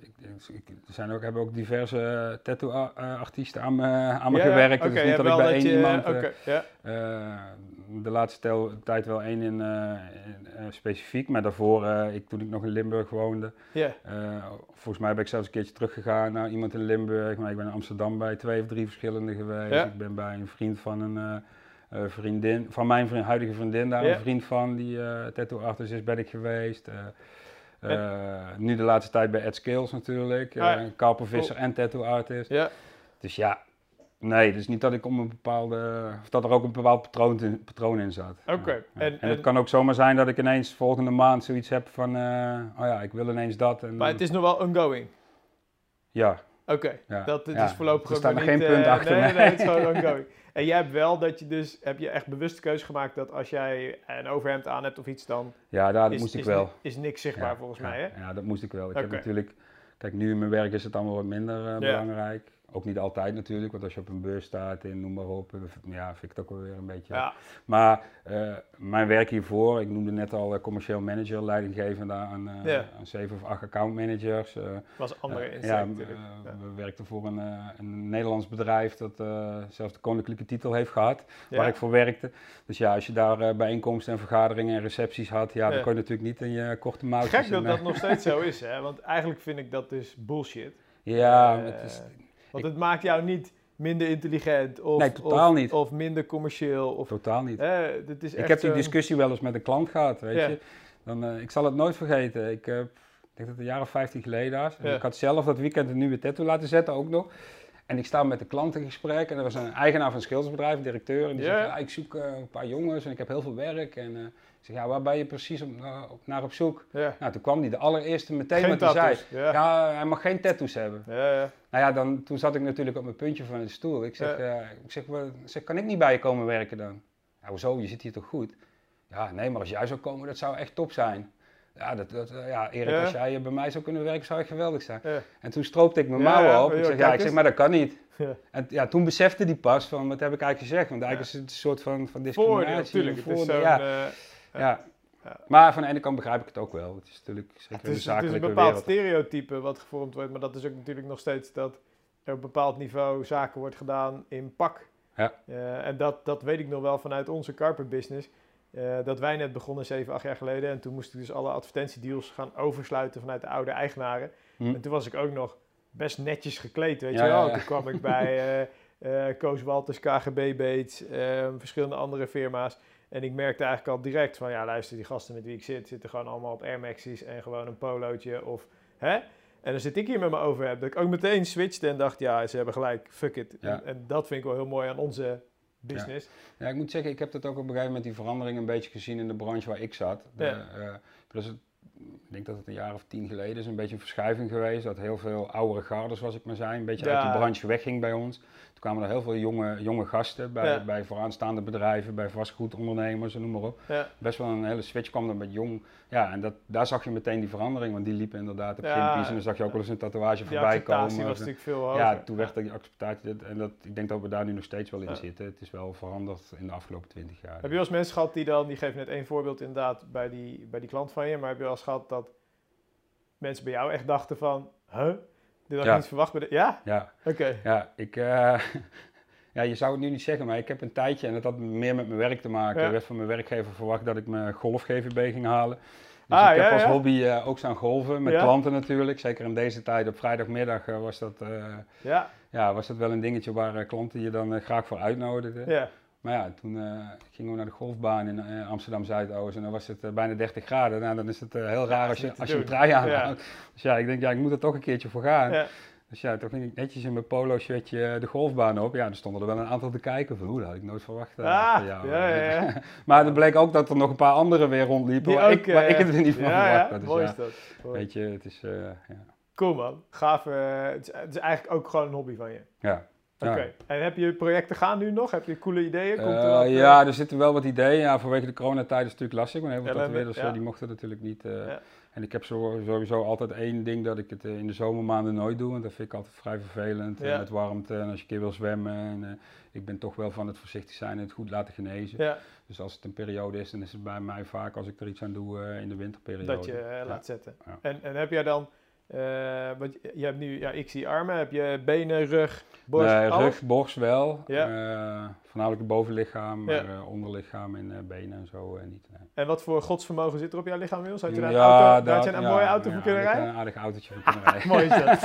ik, ik- er zijn ook, hebben ook diverse tattoo-artiesten aan me, aan me Ja, ja, gewerkt. oké, dus je niet dat ik bij één je- iemand... eh, ja. De laatste tijd wel één in, eh, in, eh, specifiek, maar daarvoor, eh, ik, toen ik nog in Limburg woonde, volgens mij ben ik zelfs een keertje teruggegaan naar iemand in Limburg, maar ik ben in Amsterdam bij twee of drie verschillende geweest. Ik ben bij een vriend van een vriendin, van mijn vriend, huidige vriendin daar, een vriend van die tattoo artist is, ben ik geweest. Nu de laatste tijd bij Ed Skills natuurlijk, Ah, ja. uh, en tattoo artist. ja. Dus ja, nee, is niet dat ik om een bepaalde, of dat er ook een bepaald patroon, in- patroon in zat. Oké, Ja, ja. en- En, en- het kan ook zomaar zijn dat ik ineens volgende maand zoiets heb van, eh, oh ja, ik wil ineens dat. En, Maar het is nog wel ongoing. Ja, Oké, dat het is voorlopig er staat nog geen punt eh, achter nee. Nee, het is gewoon ongoing. En jij hebt wel dat je dus, heb je echt bewust de keuze gemaakt dat als jij een overhemd aan hebt of iets, dan ja daar, dat is, moest ik is, wel. is niks zichtbaar Ja, volgens ja, mij, hè? Ja, dat moest ik wel. Ik heb natuurlijk, kijk, nu in mijn werk is het allemaal wat minder eh, Ja. belangrijk. Ook niet altijd natuurlijk, want als je op een beurs staat en noem maar op, eh, ja, vind ik het ook wel weer een beetje... Ja, Maar eh, mijn werk hiervoor, ik noemde net al eh, commercieel manager, leidinggevende aan, Ja. aan zeven of acht accountmanagers. eh was een andere insteek ja, we werkten voor een, een Nederlands bedrijf dat zelfs de koninklijke titel heeft gehad, waar ik voor werkte. Dus ja, als je daar bijeenkomsten en vergaderingen en recepties had, ja, dan kon je natuurlijk niet in je korte mouwtjes. Gek dat en, dat nog steeds zo is, hè? Want eigenlijk vind ik dat dus bullshit. Ja, het is, Want het maakt jou niet minder intelligent of, Nee, totaal of, niet. of minder commercieel. Of, totaal niet. dit is Ik echt heb die discussie wel eens met een klant gehad, weet je. Dan, eh, ik zal het nooit vergeten. Ik, ik denk dat het een jaar of 15 geleden was. Ik had zelf dat weekend een nieuwe tattoo laten zetten ook nog. En ik sta met de klant in gesprek en er was een eigenaar van een schildersbedrijf, een directeur. En die Ja. zegt, ik zoek eh, een paar jongens en ik heb heel veel werk. En zeg, ja, waar ben je precies op, op- naar op zoek? Ja. Nou, toen kwam die de allereerste meteen Geen wat hij zei. Ja. Ja, hij mag geen tattoos hebben. Ja. Nou ja, dan, toen zat ik natuurlijk op mijn puntje van de stoel. Ik zeg, eh, ik zeg, wat- ik zeg, kan ik niet bij je komen werken dan? Ja, hoezo? Je zit hier toch goed? Ja, nee, maar als jij zou komen, dat zou echt top zijn. Ja, dat, dat, eh, ja Erik, als jij bij mij zou kunnen werken, zou echt geweldig zijn. En toen stroopte ik mijn mouwen op. Ik joh, zeg, ja, ik zeg, maar dat kan niet. Ja. En ja, toen besefte die pas van, wat heb ik eigenlijk gezegd? Want eigenlijk is het een soort van, van Voordeel, discriminatie. natuurlijk. Voordeel, ja, eh, ja. Ja. Maar van de ene kant begrijp ik het ook wel. Het is natuurlijk zeker het, is, het is een bepaald wereld. stereotype wat gevormd wordt, maar dat is ook natuurlijk nog steeds dat er op een bepaald niveau zaken wordt gedaan in pak. Ja. Eh, en dat, dat weet ik nog wel vanuit onze carpet business. eh, dat wij net begonnen, 7, 8 jaar geleden. En toen moest ik dus alle advertentiedeals gaan oversluiten vanuit de oude eigenaren. Hm. En toen was ik ook nog best netjes gekleed, weet Ja, je wel. Toen kwam ik bij eh Koos Walters, KGB Bates, verschillende andere firma's. En ik merkte eigenlijk al direct van, ja luister, die gasten met wie ik zit, zitten gewoon allemaal op Air Max's en gewoon een polootje of, hè? En dan zit ik hier met me over heb, dat ik ook meteen switchte en dacht, ja, ze hebben gelijk, fuck it. Ja. En, en dat vind ik wel heel mooi aan onze business. Ja, ik moet zeggen, ik heb dat ook op een gegeven moment die verandering een beetje gezien in de branche waar ik zat. De, Ja. is het, ik denk dat het een jaar of tien geleden is, een beetje een verschuiving geweest. Dat heel veel oudere garden, zoals ik maar zei, een beetje uit die branche wegging bij ons. Toen kwamen er heel veel jonge, jonge gasten bij, Ja. bij vooraanstaande bedrijven, bij vastgoedondernemers en noem maar op. Ja. Best wel een hele switch kwam er met jong. Ja, en dat, daar zag je meteen die verandering, want die liepen inderdaad op Ja. En dan zag je ook wel eens een tatoeage Die voorbij komen. was natuurlijk veel hoger. ja, toen werd die acceptatie, en dat, ik denk dat we daar nu nog steeds wel in zitten. Het is wel veranderd in de afgelopen twintig jaar. Heb je wel eens mensen gehad die dan, die geven net één voorbeeld inderdaad bij die, bij die klant van je, maar heb je wel eens gehad dat mensen bij jou echt dachten van, huh? Dit had ik Ja. niet verwacht. Bij de... Ja? Ja, Oké. ja, ik, eh, ja, je zou het nu niet zeggen, maar ik heb een tijdje, en dat had meer met mijn werk te maken. Er werd van mijn werkgever verwacht dat ik mijn golf GVB ging halen. Dus Ah, ik heb als hobby eh, ook staan golven, met klanten natuurlijk. Zeker in deze tijd, op vrijdagmiddag eh, was, dat, Ja, ja, was dat wel een dingetje waar klanten je dan graag voor uitnodigden. ja. Maar ja, toen eh, gingen we naar de golfbaan in eh, Amsterdam Zuidoost en dan was het eh, bijna 30 graden. Nou, dan is het heel raar als je, als je een trui Ja. aanhoudt. Dus ja, ik denk, ja, ik moet er toch een keertje voor gaan. ja. Dus ja, toen ging ik netjes in mijn polo shirtje de golfbaan op. Ja, er stonden er wel een aantal te kijken van, hoe dat had ik nooit verwacht. Ah, jou. ja, ja, ja. maar er bleek ook dat er nog een paar anderen weer rondliepen waar, ook, ik, waar ik het er niet van verwacht ja, had. Dus mooi is dat. Mooi. weet je, het is, ja. Cool man, gaaf. het, is, het is eigenlijk ook gewoon een hobby van je. ja. Ja. Oké, en heb je projecten gaan nu nog? Heb je coole ideeën? Komt er Eh, wat, eh, ja, er zitten wel wat ideeën. Ja, vanwege de coronatijd is het natuurlijk lastig. Want heel veel tatoeëerders eh, ja. die mochten natuurlijk niet. eh, Ja. En ik heb sowieso altijd één ding dat ik het eh, in de zomermaanden nooit doe. Want dat vind ik altijd vrij vervelend. eh, met warmte en als je een keer wil zwemmen. En, eh, ik ben toch wel van het voorzichtig zijn en het goed laten genezen. Ja, Dus als het een periode is, dan is het bij mij vaak als ik er iets aan doe eh, in de winterperiode. dat je eh, laat zetten. En, en heb jij dan, eh, want je- hebt nu, ja, ik zie armen, heb je benen, rug, borst, Nee, alles? rug, borst wel. Ja. Eh, voornamelijk het bovenlichaam, maar Ja. eh, onderlichaam en benen en zo niet. nee. En wat voor godsvermogen zit er op jouw lichaam inmiddels? Had je daar een, Ja, auto, daar daar- had je een ja, mooie auto voor kunnen rijden? Een aardig autootje voor kunnen rijden. Mooi is dat.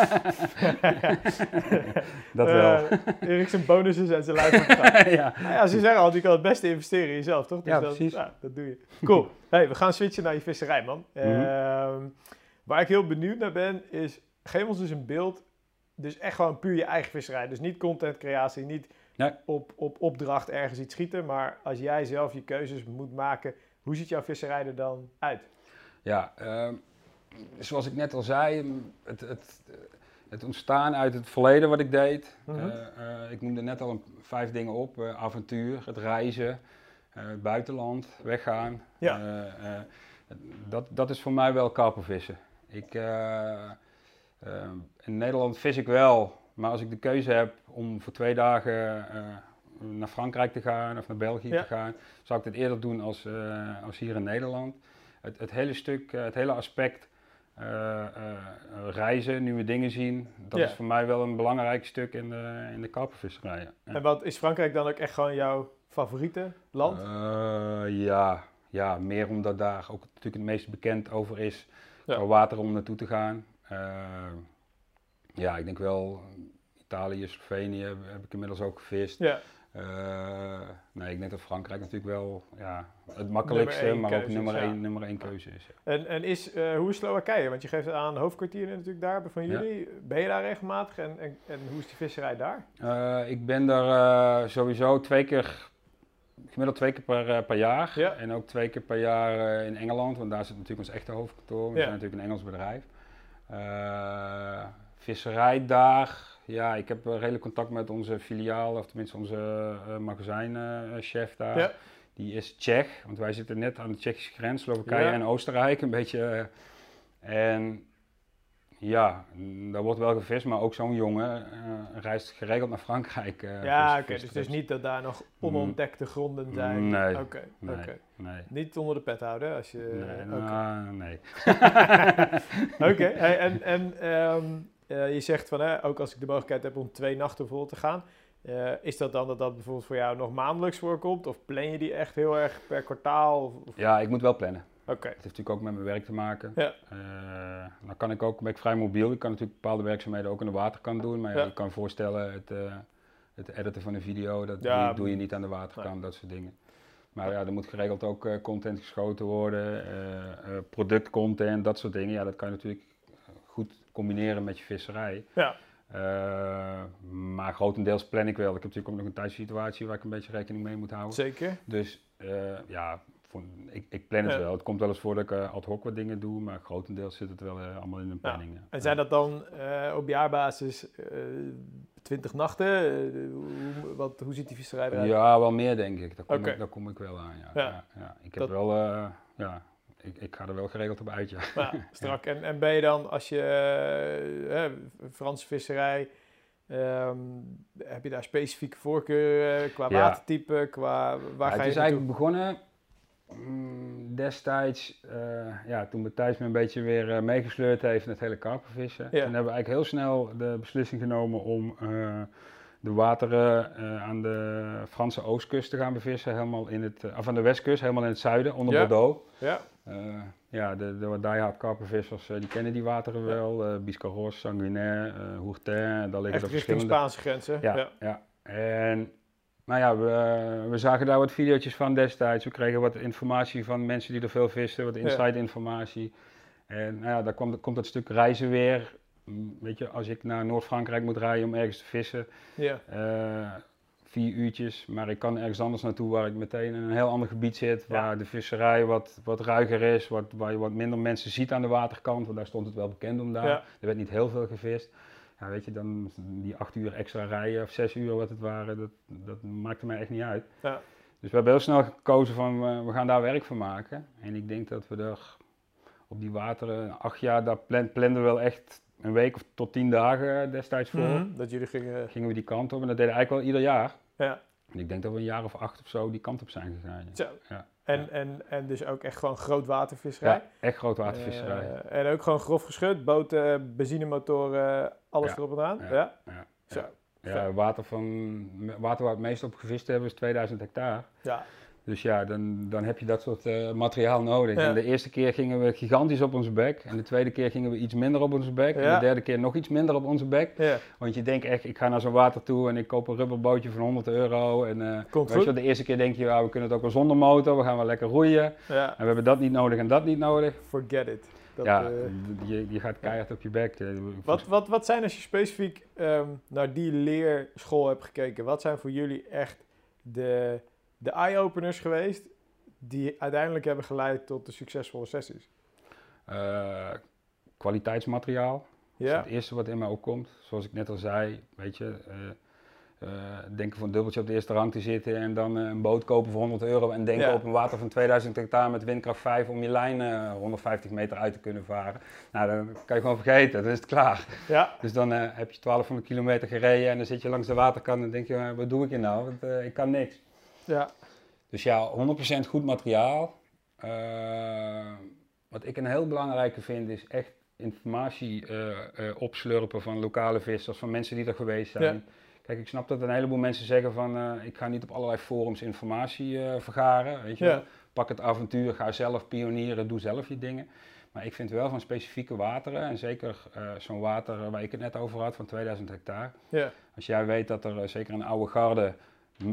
dat wel. Erik zijn bonussen en zijn lijf. ja. Nou ja, ze zeggen altijd, je kan het beste investeren in jezelf, toch? Dus Ja, dat, precies. ja, dat doe je. Cool. Hey, we gaan switchen naar je visserij, man. Mhm. Ehm, waar ik heel benieuwd naar ben, is... Geef ons dus een beeld. Dus echt gewoon puur je eigen visserij. Dus niet contentcreatie, niet Nee. op, op opdracht ergens iets schieten. Maar als jij zelf je keuzes moet maken, hoe ziet jouw visserij er dan uit? Ja, ehm, zoals ik net al zei, het, het, het ontstaan uit het verleden wat ik deed. Mhm. Eh, eh, ik noemde net al een, vijf dingen op. eh, avontuur, het reizen, het buitenland, weggaan. Ja. Dat, dat is voor mij wel karpenvissen. Ik, eh, eh, in Nederland vis ik wel, maar als ik de keuze heb om voor twee dagen eh, naar Frankrijk te gaan of naar België Ja. te gaan, zou ik het eerder doen als, als hier in Nederland. Het, het hele stuk, het hele aspect reizen, nieuwe dingen zien, dat Ja. is voor mij wel een belangrijk stuk in de, in de karpenvisserij. ja. Ja. En wat is Frankrijk dan ook echt gewoon jouw favoriete land? Ja, ja, meer omdat daar ook natuurlijk het meest bekend over is. Ja. Water om naartoe te gaan. Eh, ja, ik denk wel Italië, Slovenië heb, ik inmiddels ook gevist. ja, Eh, nee, ik denk dat Frankrijk natuurlijk wel ja, het makkelijkste, maar ook is, nummer ja. één, nummer één keuze is. ja. En, en is, eh, hoe is Slowakije? Want je geeft het aan hoofdkwartier natuurlijk daar van Ja. jullie. Ben je daar regelmatig en, en, en hoe is die visserij daar? Ik ben daar sowieso twee keer, gemiddeld twee keer per, eh, per jaar. Ja. En ook twee keer per jaar eh, in Engeland, want daar zit natuurlijk ons echte hoofdkantoor. We Ja. zijn natuurlijk een Engels bedrijf. Eh visserij daar, ja, ik heb redelijk contact met onze filiaal, of tenminste onze magazijnchef daar. Ja. Die is Tsjech, want wij zitten net aan de Tsjechische grens, Slowakije en Oostenrijk, een beetje. en ja, mm, daar wordt wel gevist, maar ook zo'n jongen eh, reist geregeld naar Frankrijk. eh, ja, oké. dus trips. niet dat daar nog onontdekte gronden zijn. Nee, Oké, Nee, nee. Niet onder de pet houden als je... Nee, oké. nou, nee. Oké, hey, en, en ehm, eh, je zegt van, hè, ook als ik de mogelijkheid heb om twee nachten bijvoorbeeld te gaan, is dat dan dat dat bijvoorbeeld voor jou nog maandelijks voorkomt? Of plan je die echt heel erg per kwartaal? Of, of- Ja, ik moet wel plannen. Oké, Het heeft natuurlijk ook met mijn werk te maken. Ja. Eh, dan kan ik ook, ben ik vrij mobiel. Ik kan natuurlijk bepaalde werkzaamheden ook aan de waterkant doen. Maar ja, Ja. ik kan me voorstellen, het, eh, het editen van een video, dat Ja, doe, doe je niet aan de waterkant, dat soort dingen. Maar ja, er moet geregeld ook eh, content geschoten worden, productcontent, dat soort dingen. Ja, dat kan je natuurlijk goed combineren met je visserij. Ja. Maar grotendeels plan ik wel. Ik heb natuurlijk ook nog een thuissituatie waar ik een beetje rekening mee moet houden. Zeker. Dus ja, voor- ik, ik plan het Ja. wel. Het komt wel eens voor dat ik eh, ad hoc wat dingen doe, maar grotendeels zit het wel eh, allemaal in een planning. ja. En zijn dat dan eh, op jaarbasis eh 20 nachten? Eh, hoe, wat, hoe ziet die visserij eruit? Ja, wel meer denk ik. Daar kom, ik, daar kom ik wel aan. Ja. Ja. Ik heb Dat- wel, eh, ja, ik, ik ga er wel geregeld op uit. Ja. Strak. En, en ben je dan, als je eh, eh, Franse visserij, ehm, heb je daar specifieke voorkeuren qua Ja. watertype, qua waar Ja, ga het je is naartoe? eigenlijk begonnen destijds, eh, ja, toen Matthijs me een beetje weer eh, meegesleurd heeft in het hele karpenvissen. Toen hebben we eigenlijk heel snel de beslissing genomen om eh, de wateren aan de Franse oostkust te gaan bevissen, helemaal in het, of aan de westkust, helemaal in het zuiden, onder Ja. Bordeaux. Ja, ja, de, de diehard karpenvissers die kennen die wateren wel. eh Biscarros, Sanguinaire, eh Hourtin, daar liggen echt richting verschillende... Spaanse grenzen. Ja, Ja. ja. En nou ja, we, we zagen daar wat video's van destijds. We kregen wat informatie van mensen die er veel visten, wat inside informatie. En nou ja, daar komt, komt dat stuk reizen weer. Mm, Weet je, als ik naar Noord-Frankrijk moet rijden om ergens te vissen, Ja. eh, vier uurtjes, maar ik kan ergens anders naartoe waar ik meteen in een heel ander gebied zit, Ja. waar de visserij wat, wat ruiger is, wat, waar je wat minder mensen ziet aan de waterkant, want daar stond het wel bekend om daar. Ja. Er werd niet heel veel gevist. Ja, weet je, dan die acht uur extra rijden of zes uur wat het waren, dat, dat maakte mij echt niet uit. Ja. Dus we hebben heel snel gekozen van we gaan daar werk van maken. En ik denk dat we er op die wateren, acht jaar, daar plan, planden we wel echt een week of tot tien dagen destijds voor. Mhm, Dat jullie gingen... Gingen we die kant op en dat deden we eigenlijk wel ieder jaar. Ja. En ik denk dat we een jaar of acht of zo die kant op zijn gegaan. Ja. En, en, en dus ook echt gewoon grootwatervisserij. Ja, echt grootwatervisserij. Eh, en ook gewoon grof geschud, boten, benzinemotoren, alles Ja. erop en aan. Ja. Ja. ja. Zo. Ja, water, van, water waar we het meest op gevist hebben is 2000 hectare. Ja. Dus ja, dan, dan heb je dat soort eh, materiaal nodig. Ja. En de eerste keer gingen we gigantisch op onze bek. En de tweede keer gingen we iets minder op onze bek. En de derde keer nog iets minder op onze bek. Ja. Want je denkt echt, ik ga naar zo'n water toe en ik koop een rubberbootje van 100 euro. En eh, Komt weet je de eerste keer denk je, ja, we kunnen het ook wel zonder motor. We gaan wel lekker roeien. ja. En we hebben dat niet nodig en dat niet nodig. Forget it. Dat, ja, eh, je, je gaat keihard op je bek. Eh, Wat, wat, wat zijn als je specifiek ehm, naar die leerschool hebt gekeken? Wat zijn voor jullie echt de, de eye-openers geweest die uiteindelijk hebben geleid tot de succesvolle sessies? Eh, kwaliteitsmateriaal. Dat is Ja, het eerste wat in mij opkomt. Zoals ik net al zei, weet je, denken voor een dubbeltje op de eerste rang te zitten en dan eh, een boot kopen voor 100 euro en denken Ja. op een water van 2000 hectare met windkracht 5 om je lijn eh, 150 meter uit te kunnen varen. Nou, dan kan je gewoon vergeten, dan is het klaar. ja, Dus dan eh, heb je 1200 kilometer gereden en dan zit je langs de waterkant en denk je, eh, wat doe ik hier nou? Want eh, ik kan niks. ja, Dus ja, 100% goed materiaal. Eh, wat ik een heel belangrijke vind is echt informatie eh, eh, opslurpen van lokale vissers, van mensen die er geweest zijn. Ja. Kijk, ik snap dat een heleboel mensen zeggen van eh, ik ga niet op allerlei forums informatie eh, vergaren. Weet je Ja. Pak het avontuur, ga zelf pionieren, doe zelf je dingen. Maar ik vind wel van specifieke wateren, en zeker eh, zo'n water waar ik het net over had, van 2000 hectare. ja, Als jij weet dat er zeker een oude garde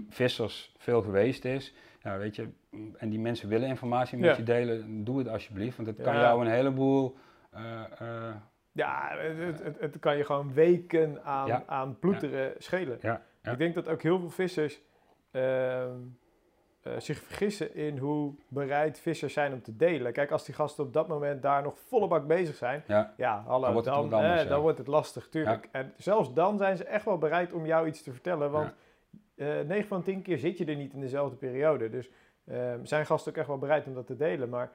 vissers veel geweest is, ja, weet je, m, en die mensen willen informatie met Ja. je delen, doe het alsjeblieft. Want het kan jou een heleboel. Ja het, het, het kan je gewoon weken aan, Ja. aan ploeteren schelen. Ik denk dat ook heel veel vissers ehm, eh, zich vergissen in hoe bereid vissers zijn om te delen. Kijk, als die gasten op dat moment daar nog volle bak bezig zijn, ja, hallo, Dan wordt het dan, anders, eh, wordt het lastig, tuurlijk. En zelfs dan zijn ze echt wel bereid om jou iets te vertellen, want eh 9 van 10 keer zit je er niet in dezelfde periode. Dus ehm, zijn gasten ook echt wel bereid om dat te delen. Maar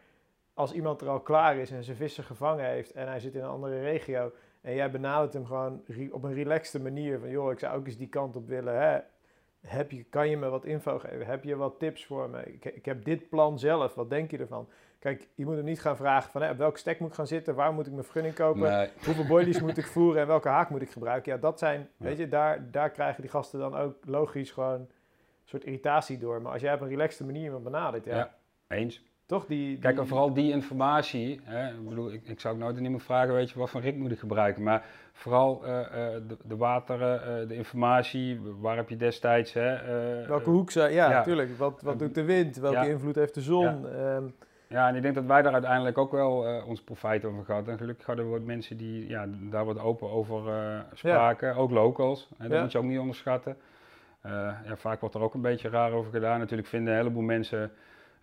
als iemand er al klaar is en zijn visser gevangen heeft en hij zit in een andere regio en jij benadert hem gewoon op een relaxte manier van joh, ik zou ook eens die kant op willen. Hè? Heb je, kan je me wat info geven? Heb je wat tips voor me? Ik, ik heb dit plan zelf, wat denk je ervan? Kijk, je moet hem niet gaan vragen van hè, op welk stek moet ik gaan zitten, waar moet ik mijn vergunning kopen, nee, hoeveel boilies moet ik voeren en welke haak moet ik gebruiken? Ja, dat zijn, Ja. weet je, daar, daar krijgen die gasten dan ook logisch gewoon een soort irritatie door. Maar als jij op een relaxte manier iemand benadert, ja, Ja. eens. Toch die... Kijk, en vooral die informatie. Hè, ik, bedoel, ik, ik zou ook nooit aan iemand vragen, weet je, wat voor rik moet ik gebruiken. Maar vooral eh, eh, de, de wateren, eh, de informatie, waar heb je destijds. Hè, eh, Welke hoek zijn, ja, ja. natuurlijk. Wat, wat doet de wind? Welke Ja. invloed heeft de zon? Ehm, Ja, en ik denk dat wij daar uiteindelijk ook wel eh, ons profijt over gehad. En gelukkig hadden we wat mensen die ja, daar wat open over eh, spraken. Ook locals. En dat Ja. moet je ook niet onderschatten. Eh, ja, vaak wordt er ook een beetje raar over gedaan. Natuurlijk vinden een heleboel mensen,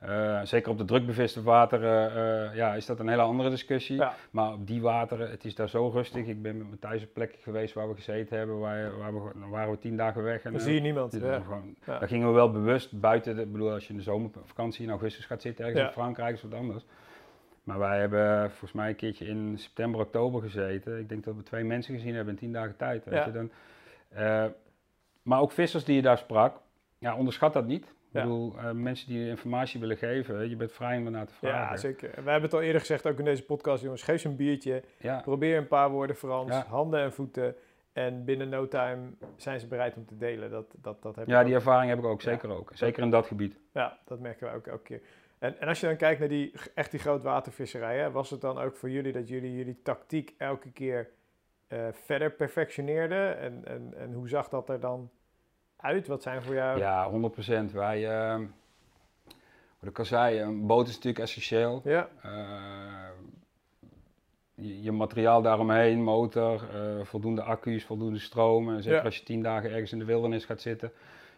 eh, zeker op de drukbeviste wateren, eh, ja, is dat een hele andere discussie. Ja. Maar op die wateren, het is daar zo rustig. Ik ben met Matthijs op plekken geweest waar we gezeten hebben, waar, waar we, dan waren we tien dagen weg. En, Dan eh, zie je niemand. Ja. was gewoon- Ja. Daar gingen we wel bewust buiten. Ik bedoel, als je in de zomervakantie in augustus gaat zitten ergens in Frankrijk, is wat anders. Maar wij hebben volgens mij een keertje in september, oktober gezeten. Ik denk dat we twee mensen gezien hebben in tien dagen tijd. Weet Ja. je, dan, maar ook vissers die je daar sprak, ja, onderschat dat niet. Ik Ja. bedoel, eh, mensen die informatie willen geven, je bent vrij om ernaar te Ja, vragen. zeker. En wij hebben het al eerder gezegd, ook in deze podcast, jongens. Geef ze een biertje. Ja, Probeer een paar woorden Frans. Ja. Handen en voeten. En binnen no time zijn ze bereid om te delen. Dat, dat, dat heb ja die ook. ervaring heb ik ook, Ja. zeker ook. Zeker in dat gebied. Ja, dat merken we ook elke keer. En, en als je dan kijkt naar die, echt die grootwatervisserij, hè, was het dan ook voor jullie dat jullie jullie tactiek elke keer eh, verder perfectioneerden? En, en, en hoe zag dat er dan uit? Wat zijn voor jou... Ja, 100%. Wij, eh, wat ik al zei, een boot is natuurlijk essentieel. Ja, Eh, je, je materiaal daaromheen, motor, eh, voldoende accu's, voldoende stroom. En zeker Ja. als je tien dagen ergens in de wildernis gaat zitten,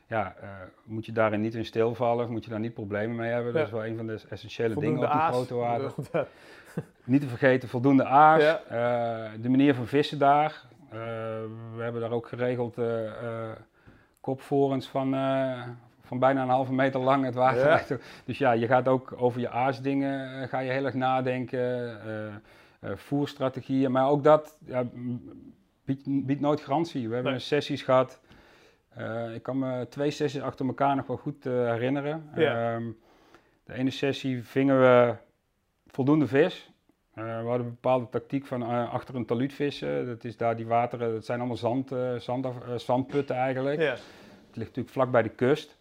ja, eh, moet je daarin niet in stilvallen, of moet je daar niet problemen mee hebben. Dat is wel een van de essentiële voldoende dingen op die grote water. Niet te vergeten, voldoende aas. Ja. de manier van vissen daar. We hebben daar ook geregeld kopvorens van, eh, van bijna een halve meter lang het water. Ja. achter. Dus ja, je gaat ook over je aasdingen eh, ga je heel erg nadenken. eh, voerstrategieën, maar ook dat ja, biedt, biedt nooit garantie. We hebben Nee. sessies gehad. Eh, ik kan me twee sessies achter elkaar nog wel goed herinneren. Ja. Ehm, de ene sessie vingen we voldoende vis. Eh, we hadden een bepaalde tactiek van eh, achter een taluut vissen. Dat is daar die wateren, dat zijn allemaal zand, eh, eh, zandputten eigenlijk. Ja, Het ligt natuurlijk vlak bij de kust,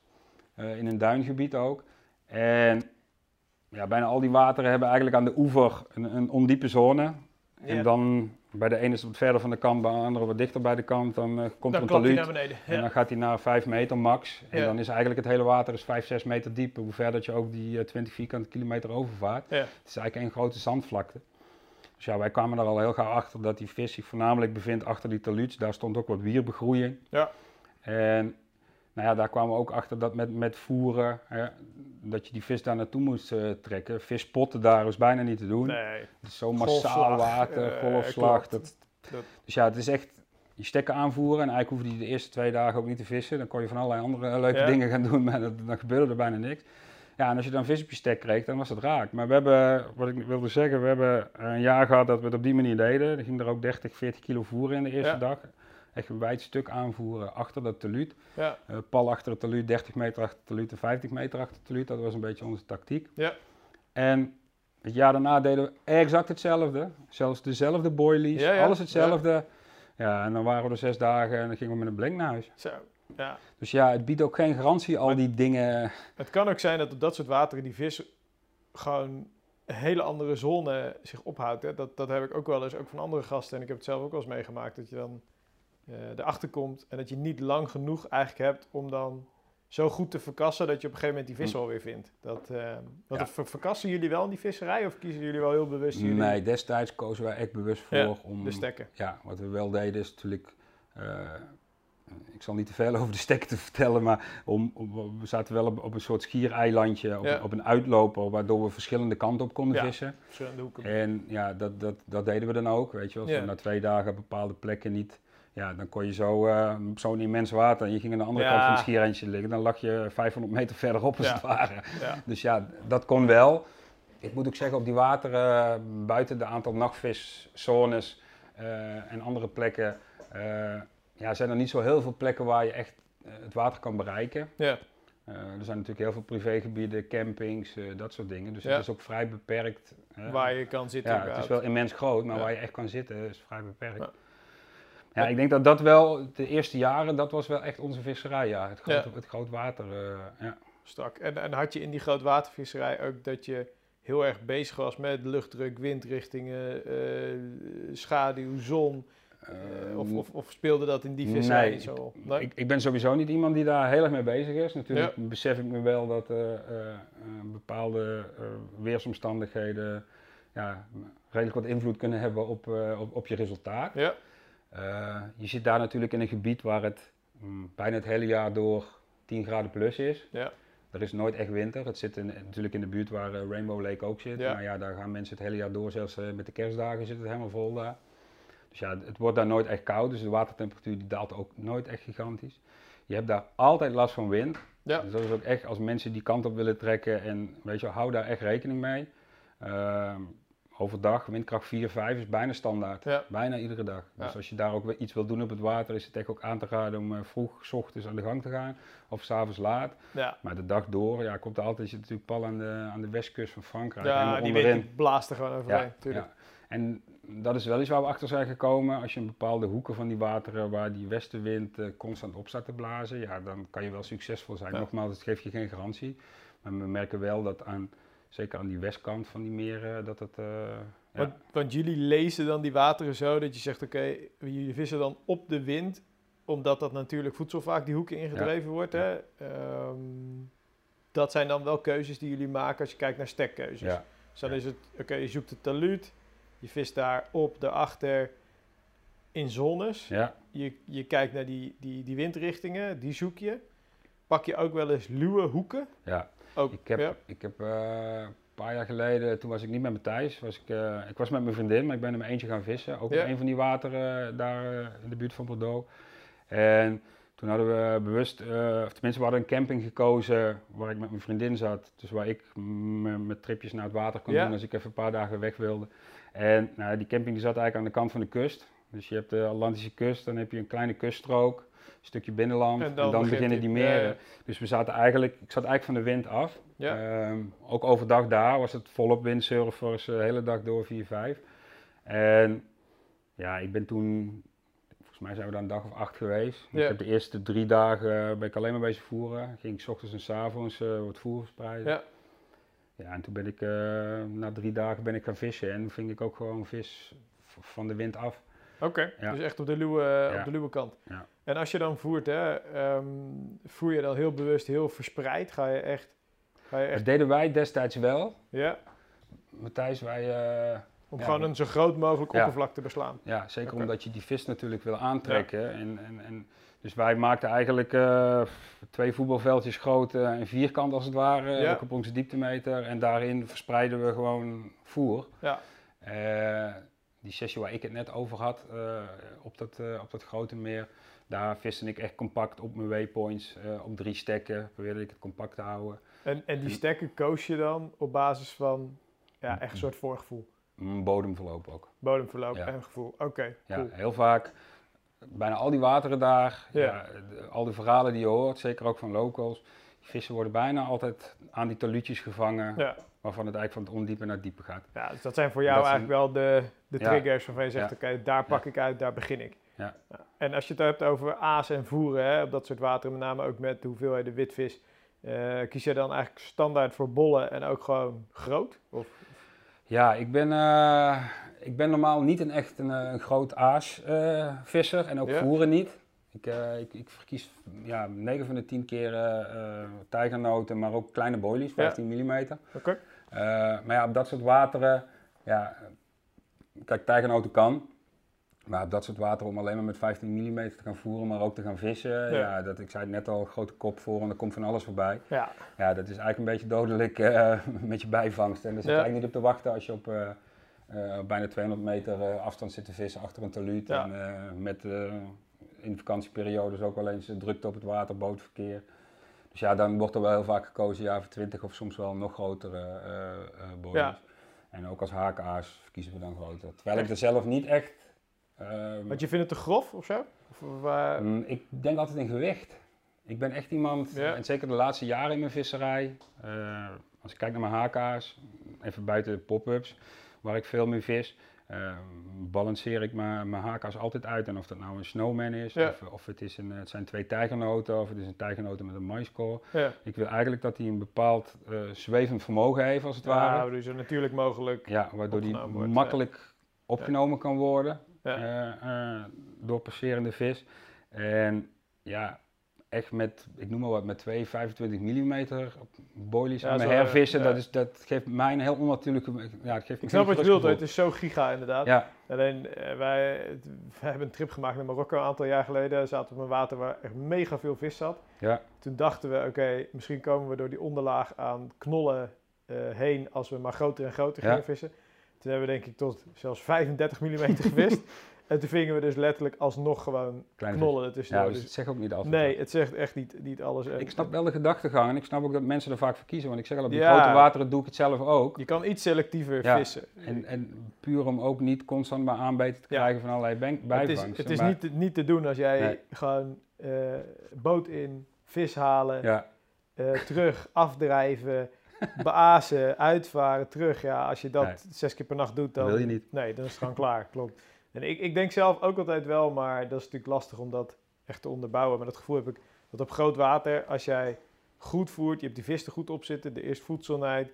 in een duingebied ook. En ja, bijna al die wateren hebben eigenlijk aan de oever een, een ondiepe zone. Ja. En dan bij de ene is het wat verder van de kant, bij de andere wat dichter bij de kant. Dan eh, komt dan er een taluut. naar beneden. En dan gaat hij naar 5 meter max. En Ja. dan is eigenlijk het hele water dus 5, 6 meter diep. Hoe ver dat je ook die eh, 20 vierkante kilometer overvaart. Ja. Het is eigenlijk één grote zandvlakte. Dus ja, wij kwamen er al heel gauw achter dat die vis zich voornamelijk bevindt achter die taluuts. Daar stond ook wat wierbegroeiing. Ja. En nou ja, daar kwamen we ook achter dat met, met voeren, hè, dat je die vis daar naartoe moest eh, trekken. Vispotten daar is bijna niet te doen. Nee, Het is zo massaal Golfslag, water, eh, golfslag. Dat, Dat- Dus ja, het is echt je stekken aanvoeren. En eigenlijk hoefde je de eerste twee dagen ook niet te vissen. Dan kon je van allerlei andere leuke Ja. dingen gaan doen, maar dat, dan gebeurde er bijna niks. Ja, en als je dan vis op je stek kreeg, dan was het raak. Maar we hebben, wat ik wilde zeggen, we hebben een jaar gehad dat we het op die manier deden. Er ging er ook 30, 40 kilo voeren in de eerste Ja. dag. Echt een wijd stuk aanvoeren achter dat teluut. ja, Eh, pal achter het teluut, 30 meter achter het teluut en 50 meter achter het teluut. Dat was een beetje onze tactiek. Ja. En het jaar daarna deden we exact hetzelfde. Zelfs dezelfde boilies, Ja, alles hetzelfde. Ja. en dan waren we er zes dagen en dan gingen we met een blank naar huis. zo. Ja. Dus ja, het biedt ook geen garantie, al Maar- die dingen. Het kan ook zijn dat op dat soort wateren die vis gewoon een hele andere zone zich ophoudt. Hè? Dat, dat heb ik ook wel eens, ook van andere gasten. En ik heb het zelf ook wel eens meegemaakt. Dat je dan erachter komt en dat je niet lang genoeg eigenlijk hebt om dan zo goed te verkassen dat je op een gegeven moment die vis Hm. alweer vindt. Dat, eh, dat Ja. verkassen jullie wel in die visserij of kiezen jullie wel heel bewust jullie Nee, destijds kozen wij echt bewust voor Ja, om. de stekken? Ja, wat we wel deden is natuurlijk. eh, ik zal niet te veel over de stekken te vertellen, maar om, om- we zaten wel op, op een soort schiereilandje, op, Ja. een- op een uitloper, waardoor we verschillende kanten op konden vissen. Verschillende hoeken. En ja, dat, dat, dat deden we dan ook. Weet je, als we na twee dagen bepaalde plekken niet. Ja, dan kon je zo eh, op zo'n immens water. En je ging aan de andere Ja. kant van het schiereintje liggen. Dan lag je 500 meter verderop als Ja. het ware. Ja. Dus ja, dat kon wel. Ik moet ook zeggen, op die wateren, buiten de aantal nachtviszones eh, en andere plekken, eh, ja, zijn er niet zo heel veel plekken waar je echt eh, het water kan bereiken. Ja. Eh, er zijn natuurlijk heel veel privégebieden, campings, eh, dat soort dingen. Dus Ja. het is ook vrij beperkt. eh, Waar je kan zitten. ja, het is wel immens groot, maar Ja. waar je echt kan zitten is vrij beperkt. Ja. Ja, ik denk dat dat wel, de eerste jaren, dat was wel echt onze visserij, ja. Het, grote, Ja. het groot water, eh, ja. Strak. En, en had je in die grootwatervisserij ook dat je heel erg bezig was met luchtdruk, windrichtingen, eh, schaduw, zon. Eh, of, of, of speelde dat in die visserij nee, zo op? Ik, ik, ik ben sowieso niet iemand die daar heel erg mee bezig is. Natuurlijk besef ik me wel dat uh, uh, bepaalde weersomstandigheden ja, redelijk wat invloed kunnen hebben op, op, op, je resultaat. Ja. Je zit daar natuurlijk in een gebied waar het um, bijna het hele jaar door 10 graden plus is. Ja. Er is nooit echt winter. Het zit in, natuurlijk in de buurt waar Rainbow Lake ook zit. Ja. Maar ja, daar gaan mensen het hele jaar door. Zelfs met de kerstdagen zit het helemaal vol daar. Dus ja, het wordt daar nooit echt koud, dus de watertemperatuur die daalt ook nooit echt gigantisch. Je hebt daar altijd last van wind. Ja. Dus dat is ook echt, als mensen die kant op willen trekken en weet je, hou daar echt rekening mee. Overdag, windkracht 4, 5 is bijna standaard. Ja. Bijna iedere dag. Dus als je daar ook iets wil doen op het water, is het echt ook aan te raden om uh, vroeg, s ochtends aan de gang te gaan. Of s'avonds laat. Ja. Maar de dag door, ja, komt er altijd, je natuurlijk pal aan de, aan de westkust van Frankrijk. Ja, die wind blaast er gewoon overheen, ja, En dat is wel iets waar we achter zijn gekomen. Als je in bepaalde hoeken van die wateren waar die westenwind uh, constant op staat te blazen, ja, dan kan je wel succesvol zijn. Nogmaals, het geeft je geen garantie. Maar we merken wel dat aan, zeker aan die westkant van die meren, dat het... Uh, want, want, jullie lezen dan die wateren zo dat je zegt, oké, okay, jullie vissen dan op de wind, omdat dat natuurlijk voedsel vaak die hoeken ingedreven wordt. Hè? Um, dat zijn dan wel keuzes die jullie maken als je kijkt naar stekkeuzes. Dus dan is het, oké, je zoekt het taluut, je vist daar op, daarachter in zones. Je, je kijkt naar die, die, die windrichtingen, die zoek je. Pak je ook wel eens luwe hoeken? Ja, ook, ik heb, Ik heb uh, een paar jaar geleden, toen was ik niet met Matthijs, was ik, uh, ik was met mijn vriendin, maar ik ben er mijn eentje gaan vissen. Ook ja. in een van die wateren daar uh, in de buurt van Bordeaux. En toen hadden we bewust, uh, of tenminste we hadden een camping gekozen waar ik met mijn vriendin zat. Dus waar ik met tripjes naar het water kon doen als ik even een paar dagen weg wilde. En nou, die camping die zat eigenlijk aan de kant van de kust. Dus je hebt de Atlantische kust, dan heb je een kleine kuststrook, stukje binnenland en dan, beginnen die meren. Dus we zaten eigenlijk, ik zat eigenlijk van de wind af. Ja. Um, ook overdag daar was het volop windsurfers, de hele dag door 4, 5. En ja, ik ben toen, volgens mij zijn we daar een dag of acht geweest. Ik heb de eerste drie dagen ben ik alleen maar bezig voeren. Ging ik s ochtends en s avonds uh, wat voer verspreiden. Ja. Ja, en toen ben ik, uh, na drie dagen ben ik gaan vissen en ving ik ook gewoon vis van de wind af. Oké, dus echt op de luwe, op de luwe kant. Ja. En als je dan voert, hè, um, voer je dan heel bewust, heel verspreid? Ga je echt... Ga je echt... Dat deden wij destijds wel. Ja. Matthijs, wij... Uh, om gewoon een zo groot mogelijk oppervlak te beslaan. Ja, zeker omdat je die vis natuurlijk wil aantrekken. En, en, en dus wij maakten eigenlijk uh, twee voetbalveldjes groot uh, en vierkant als het ware, ja. ook op onze dieptemeter. En daarin verspreiden we gewoon voer. Ja. Uh, die sessie waar ik het net over had, op, dat, op dat grote meer, daar viste ik echt compact op mijn waypoints, op drie stekken, probeerde ik het compact te houden. En, en die stekken koos je dan op basis van ja, echt een soort voorgevoel? Bodemverloop ook. Bodemverloop en gevoel, oké. ja, heel vaak bijna al die wateren daar, ja. al die verhalen die je hoort, zeker ook van locals, die vissen worden bijna altijd aan die talutjes gevangen, ja. waarvan het eigenlijk van het ondiepe naar het diepe gaat. Ja, dus dat zijn voor jou eigenlijk wel de, de triggers waarvan je zegt, oké, daar pak ik uit, daar begin ik. Ja. En als je het hebt over aas en voeren, hè, op dat soort wateren, met name ook met de hoeveelheid de witvis, uh, kies je dan eigenlijk standaard voor bollen en ook gewoon groot? Of? Ja, ik ben, uh, ik ben normaal niet een echt een, een groot aasvisser en ook ja. voeren niet. Ik, uh, ik, ik, verkies ja, 9 van de 10 keer tijgernoten, maar ook kleine boilies, 15 ja. mm. Oké. maar ja, op dat soort wateren, ja, kijk, tijgernoten kan. Maar dat soort water om alleen maar met 15 mm te gaan voeren, maar ook te gaan vissen. Ja. dat, ik zei het net al, grote kop voor en er komt van alles voorbij. Ja, ja dat is eigenlijk een beetje dodelijk uh, met je bijvangst. En daar zit je eigenlijk niet op te wachten als je op uh, uh, bijna 200 meter afstand zit te vissen achter een taluut. Ja. En met in vakantieperiodes ook wel eens drukte op het water, bootverkeer. Dus ja, dan wordt er wel heel vaak gekozen ja, voor 20 of soms wel nog grotere uh, ja. En ook als haakaars verkiezen we dan groter. Terwijl ik er zelf niet echt Um, Want je vindt het te grof of zo? Of, mm, ik denk altijd in gewicht. Ik ben echt iemand, en zeker de laatste jaren in mijn visserij, uh, als ik kijk naar mijn haka's, even buiten de pop-ups, waar ik veel mee vis, uh, balanceer ik mijn, mijn haka's altijd uit. En of dat nou een snowman is, of, of, het, is een, het zijn twee tijgernoten, of het is een tijgernoten met een maiscore. Ja. Ik wil eigenlijk dat hij een bepaald uh, zwevend vermogen heeft, als het ja, ware. dus zo natuurlijk mogelijk Ja, waardoor die makkelijk opgenomen kan worden. Ja. eh, eh, doorpasserende vis. En ja, echt met, ik noem maar wat, met twee 25 mm boilies Ja, aan mijn hervissen. ja. Dat, is, dat geeft mij een heel onnatuurlijke... Ja, het geeft Ik snap wat je bedoelt, het is zo giga inderdaad. Ja, Alleen, eh, wij, het- wij hebben een trip gemaakt naar Marokko een aantal jaar geleden. Zaten op een water waar echt mega veel vis zat. ja, Toen dachten we, oké, misschien komen we door die onderlaag aan knollen heen als we maar groter en groter Ja. gingen vissen. Toen hebben we denk ik tot zelfs 35 mm gevist. en toen vingen we dus letterlijk alsnog gewoon kleine knollen vis. ertussendoor. Ja, dus Dus- het zegt ook niet altijd. nee, het zegt echt niet, niet alles. Ik snap wel de gedachtegang en ik snap ook dat mensen er vaak voor kiezen. Want ik zeg al, op die Ja. grote wateren doe ik het zelf ook. Je kan iets selectiever Ja, vissen. En, en puur om ook niet constant maar aanbeten te Ja. krijgen van allerlei bank- het is, bijvangsten. het is maar- niet, te- niet te doen als jij Nee. gewoon eh, boot in, vis halen, Ja, eh, terug, afdrijven, beazen, uitvaren, terug. Ja, als je dat Nee. zes keer per nacht doet, dan wil je niet. Nee, dan is het gewoon klaar, klopt. En ik, ik denk zelf ook altijd wel, maar dat is natuurlijk lastig om dat echt te onderbouwen. Maar dat gevoel heb ik dat op groot water, als jij goed voert, je hebt die vis er goed op zitten, er is voedselheid.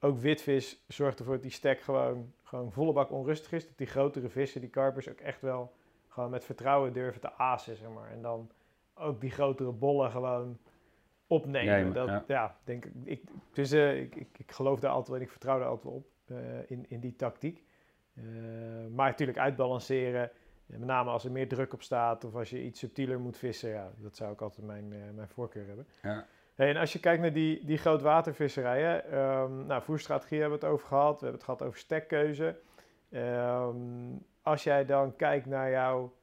Ook witvis zorgt ervoor dat die stek gewoon, gewoon volle bak onrustig is. Dat die grotere vissen, die karpers, ook echt wel gewoon met vertrouwen durven te azen, zeg maar. En dan ook die grotere bollen gewoon opnemen. Nemen, dat, ja. ja. denk ik. ik dus eh, ik, ik, ik geloof daar altijd wel en ik vertrouw daar altijd wel op eh, in, in die tactiek. Eh, maar natuurlijk uitbalanceren, met name als er meer druk op staat of als je iets subtieler moet vissen, ja, dat zou ik altijd mijn, mijn voorkeur hebben. Ja. Hey, en als je kijkt naar die, die grootwatervisserijen, ehm nou, voerstrategie hebben we het over gehad, we hebben het gehad over stekkeuze. Ehm, als jij dan kijkt naar jouw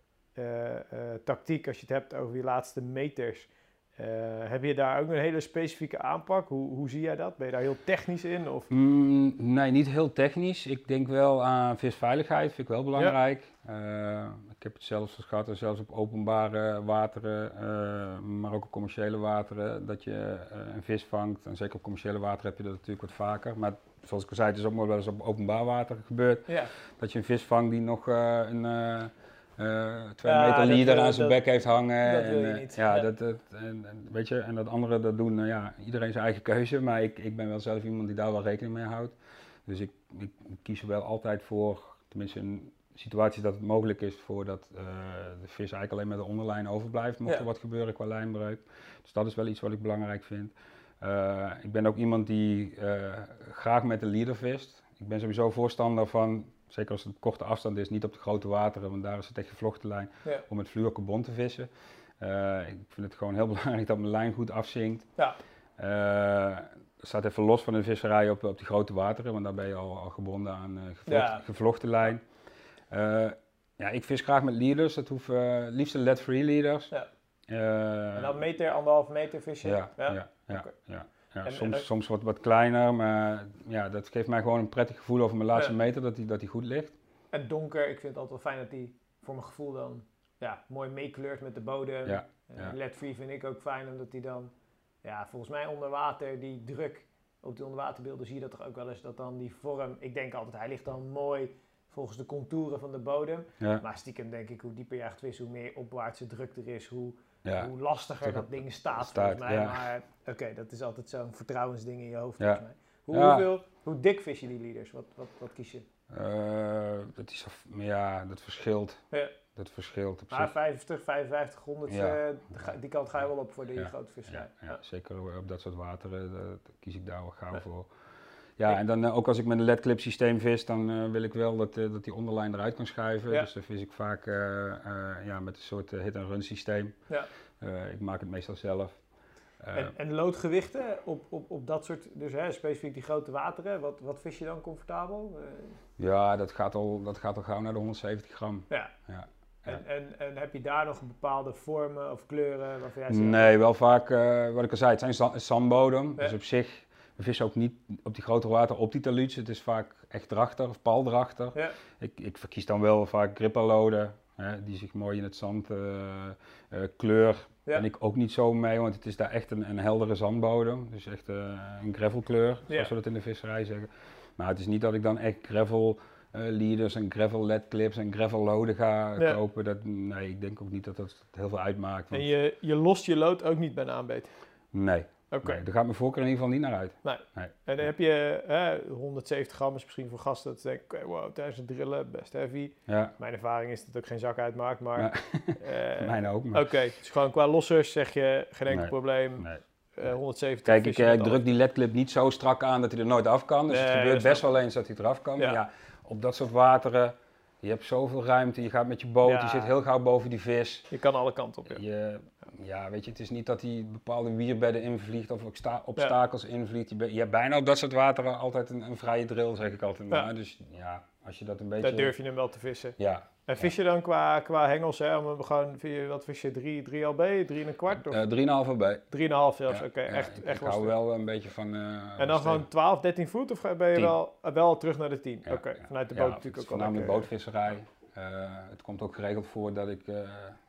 tactiek, als je het hebt over die laatste meters, eh, heb je daar ook een hele specifieke aanpak? Hoe, hoe zie jij dat? Ben je daar heel technisch in? Of? Mm, nee, niet heel technisch. Ik denk wel aan visveiligheid, vind ik wel belangrijk. Eh, ik heb het zelfs gehad, en zelfs op openbare wateren, eh, maar ook op commerciële wateren, dat je een vis vangt. En zeker op commerciële wateren heb je dat natuurlijk wat vaker. Maar zoals ik al zei, het is ook wel eens op openbaar water gebeurd. Ja, Dat je een vis vangt die nog een twee Ja, meter leader eh, aan zijn bek heeft hangen. dat wil en, je eh, niet. Ja, Ja. Dat, dat, en, en weet je, en dat anderen dat doen, nou ja, iedereen zijn eigen keuze. Maar ik, ik ben wel zelf iemand die daar wel rekening mee houdt. Dus ik, ik kies er wel altijd voor, tenminste in situaties dat het mogelijk is, voor dat eh, de vis eigenlijk alleen met de onderlijn overblijft, mocht Ja. er wat gebeuren qua lijnbreuk. Dus dat is wel iets wat ik belangrijk vind. Eh, ik ben ook iemand die eh, graag met de leader vist. Ik ben sowieso voorstander van, zeker als het op korte afstand is, niet op de grote wateren, want daar is het echt gevlochten lijn, Ja. om met fluorocarbon te vissen. Eh, ik vind het gewoon heel belangrijk dat mijn lijn goed afzinkt. Ja. Eh, staat even los van de visserij op, op die grote wateren, want daar ben je al, al gebonden aan eh, gevlochten, Ja. gevlochten lijn. Ja, ik vis graag met leaders, dat hoeven liefst lead-free leaders. Ja. En dan meter, anderhalf meter vissen? ja, ja, ja. Ja, En- soms, en- soms wat, wat kleiner, maar ja, dat geeft mij gewoon een prettig gevoel over mijn laatste Ja. meter, dat die, dat die goed ligt. En donker, ik vind het altijd wel fijn dat die voor mijn gevoel dan ja, mooi meekleurt met de bodem. Ja, ja. LED-free vind ik ook fijn, omdat die dan, ja, volgens mij onder water, die druk op die onderwaterbeelden zie je dat toch ook wel eens, dat dan die vorm, ik denk altijd, hij ligt dan mooi volgens de contouren van de bodem. Ja, Maar stiekem denk ik, hoe dieper je echt vis, hoe meer opwaartse druk er is, hoe, ja, hoe lastiger dat ding staat, staat, volgens mij. ja. Maar oké, dat is altijd zo'n vertrouwensding in je hoofd, volgens mij. Hoe, hoeveel, hoe dik vis je die leaders? Wat, wat, wat kies je? Eh, dat is, ja, dat verschilt. Ja. Dat verschilt op Maar zich. 50, 55, 100, Ja. eh, ga- die kant ga je wel op voor die Ja. grote visserij. Ja, ja, zeker op dat soort wateren daar kies ik daar wel gauw voor. Ja, en dan eh, ook als ik met een LED-clip systeem vis, dan eh, wil ik wel dat, eh, dat die onderlijn eruit kan schuiven. Dus dan vis ik vaak ja, met een soort hit-and-run systeem. Ja. Ik maak het meestal zelf. En, en loodgewichten op, op, op dat soort, dus hè, specifiek die grote wateren, wat, wat vis je dan comfortabel? Ja, dat gaat, al, dat gaat al gauw naar de 170 gram. ja. Ja. En, en, en heb je daar nog bepaalde vormen of kleuren waarvan jij zegt? Nee, wel vaak, wat ik al zei, het zijn za- zandbodem. Ja. Dus op zich, we vissen ook niet op die grote water op die taluutjes. Het is vaak echt drachter of paldrachter. Ja. Ik, ik verkies dan wel vaak gripperloden, hè, die zich mooi in het zand eh, eh, kleur. Ja. Ben ik ook niet zo mee, want het is daar echt een, een heldere zandbodem. Dus echt eh, een gravelkleur, zoals Ja. we dat in de visserij zeggen. Maar het is niet dat ik dan echt gravel leaders en gravel led clips en gravel loden ga Ja. kopen. Dat, nee, ik denk ook niet dat dat heel veel uitmaakt. want- En je, je lost je lood ook niet bij een aanbeet? Nee. Oké. Nee, daar gaat mijn voorkeur in ieder geval niet naar uit. En dan heb je eh, 170 gram is misschien voor gasten dat denken, oké, wow, tijdens het drillen best heavy. Ja, Mijn ervaring is dat het ook geen zak uitmaakt, maar... Ja. eh, mijne ook. Maar, Oké, dus gewoon qua lossers zeg je geen enkel Nee. probleem. nee. Eh, 170 Kijk, ik, eh, ik al. druk die ledclip niet zo strak aan dat hij er nooit af kan. Dus het Nee, gebeurt best wel eens dat hij eraf kan. Ja. Maar ja, op dat soort wateren, je hebt zoveel ruimte. Je gaat met je boot, Ja. je zit heel gauw boven die vis. Je kan alle kanten op, ja. Je, ja, weet je, het is niet dat hij bepaalde wierbedden invliegt of obsta- obstakels invliegt. Je, hebt bijna op dat soort wateren altijd een, een vrije drill, zeg ik altijd maar. Dus ja, als je dat een beetje... Daar durf je hem wel te vissen. Ja, En vis je dan qua, qua hengels, hè, om gewoon, wat vis je, 3, 3 LB, 3 en een kwart? Of eh 3,5 bij. 3,5 zelfs, oké, ja, echt, ik, echt ik hou wel een beetje van... eh, En dan gewoon 12, 13 voet of ben je 10. wel, wel terug naar de 10? Ja, Oké, vanuit de boot natuurlijk ook wel voornamelijk bootvisserij. Eh, het komt ook geregeld voor dat ik, eh,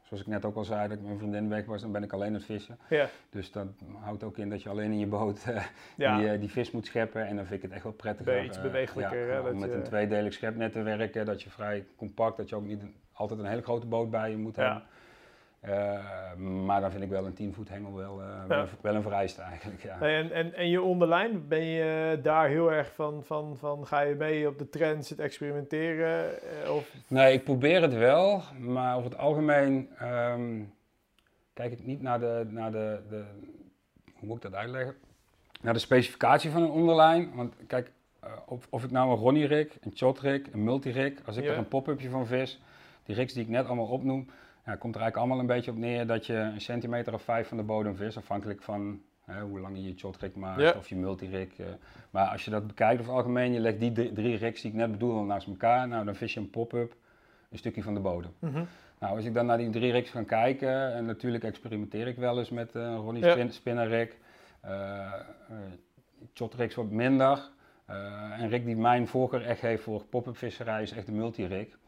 zoals ik net ook al zei, dat ik mijn vriendin weg was, dan ben ik alleen aan het vissen. Ja, Dus dat houdt ook in dat je alleen in je boot eh, ja. die, eh, die vis moet scheppen. En dan vind ik het echt wel prettiger. Iets eh, bewegelijker, ja, om met een tweedelig schepnet te werken, dat je vrij compact, dat je ook niet een- altijd een hele grote boot bij je moet Ja. hebben. Eh, maar dan vind ik wel een 10 voet hengel wel, eh, wel, Ja. een, wel een vereiste eigenlijk. Ja. En, en, en je onderlijn, ben je daar heel erg van, van, van ga je mee op de trends, het experimenteren? eh, Of, Nee, ik probeer het wel, maar over het algemeen ehm, kijk ik niet naar de, naar de, de, hoe moet ik dat uitleggen? Naar de specificatie van een onderlijn. Want kijk, eh, of, of ik nou een Ronnie rig, een shot rig, een multi rig, als ik Ja. er een pop-upje van vis, die rigs die ik net allemaal opnoem, ja, komt er eigenlijk allemaal een beetje op neer dat je een centimeter of vijf van de bodem vis, afhankelijk van hè, hoe lang je je shot rig maakt Ja. of je multi rig. eh. maar als je dat bekijkt over het algemeen, je legt die drie, rigs die ik net bedoel naast elkaar, nou dan vis je een pop-up een stukje van de bodem. Mhm. Nou, als ik dan naar die drie rigs ga kijken, en natuurlijk experimenteer ik wel eens met eh, een Ronnie Ja. spin, spinner rig. Eh, shot rigs wat minder. Eh, een rig die mijn voorkeur echt heeft voor pop-up visserij is echt de multi-rig.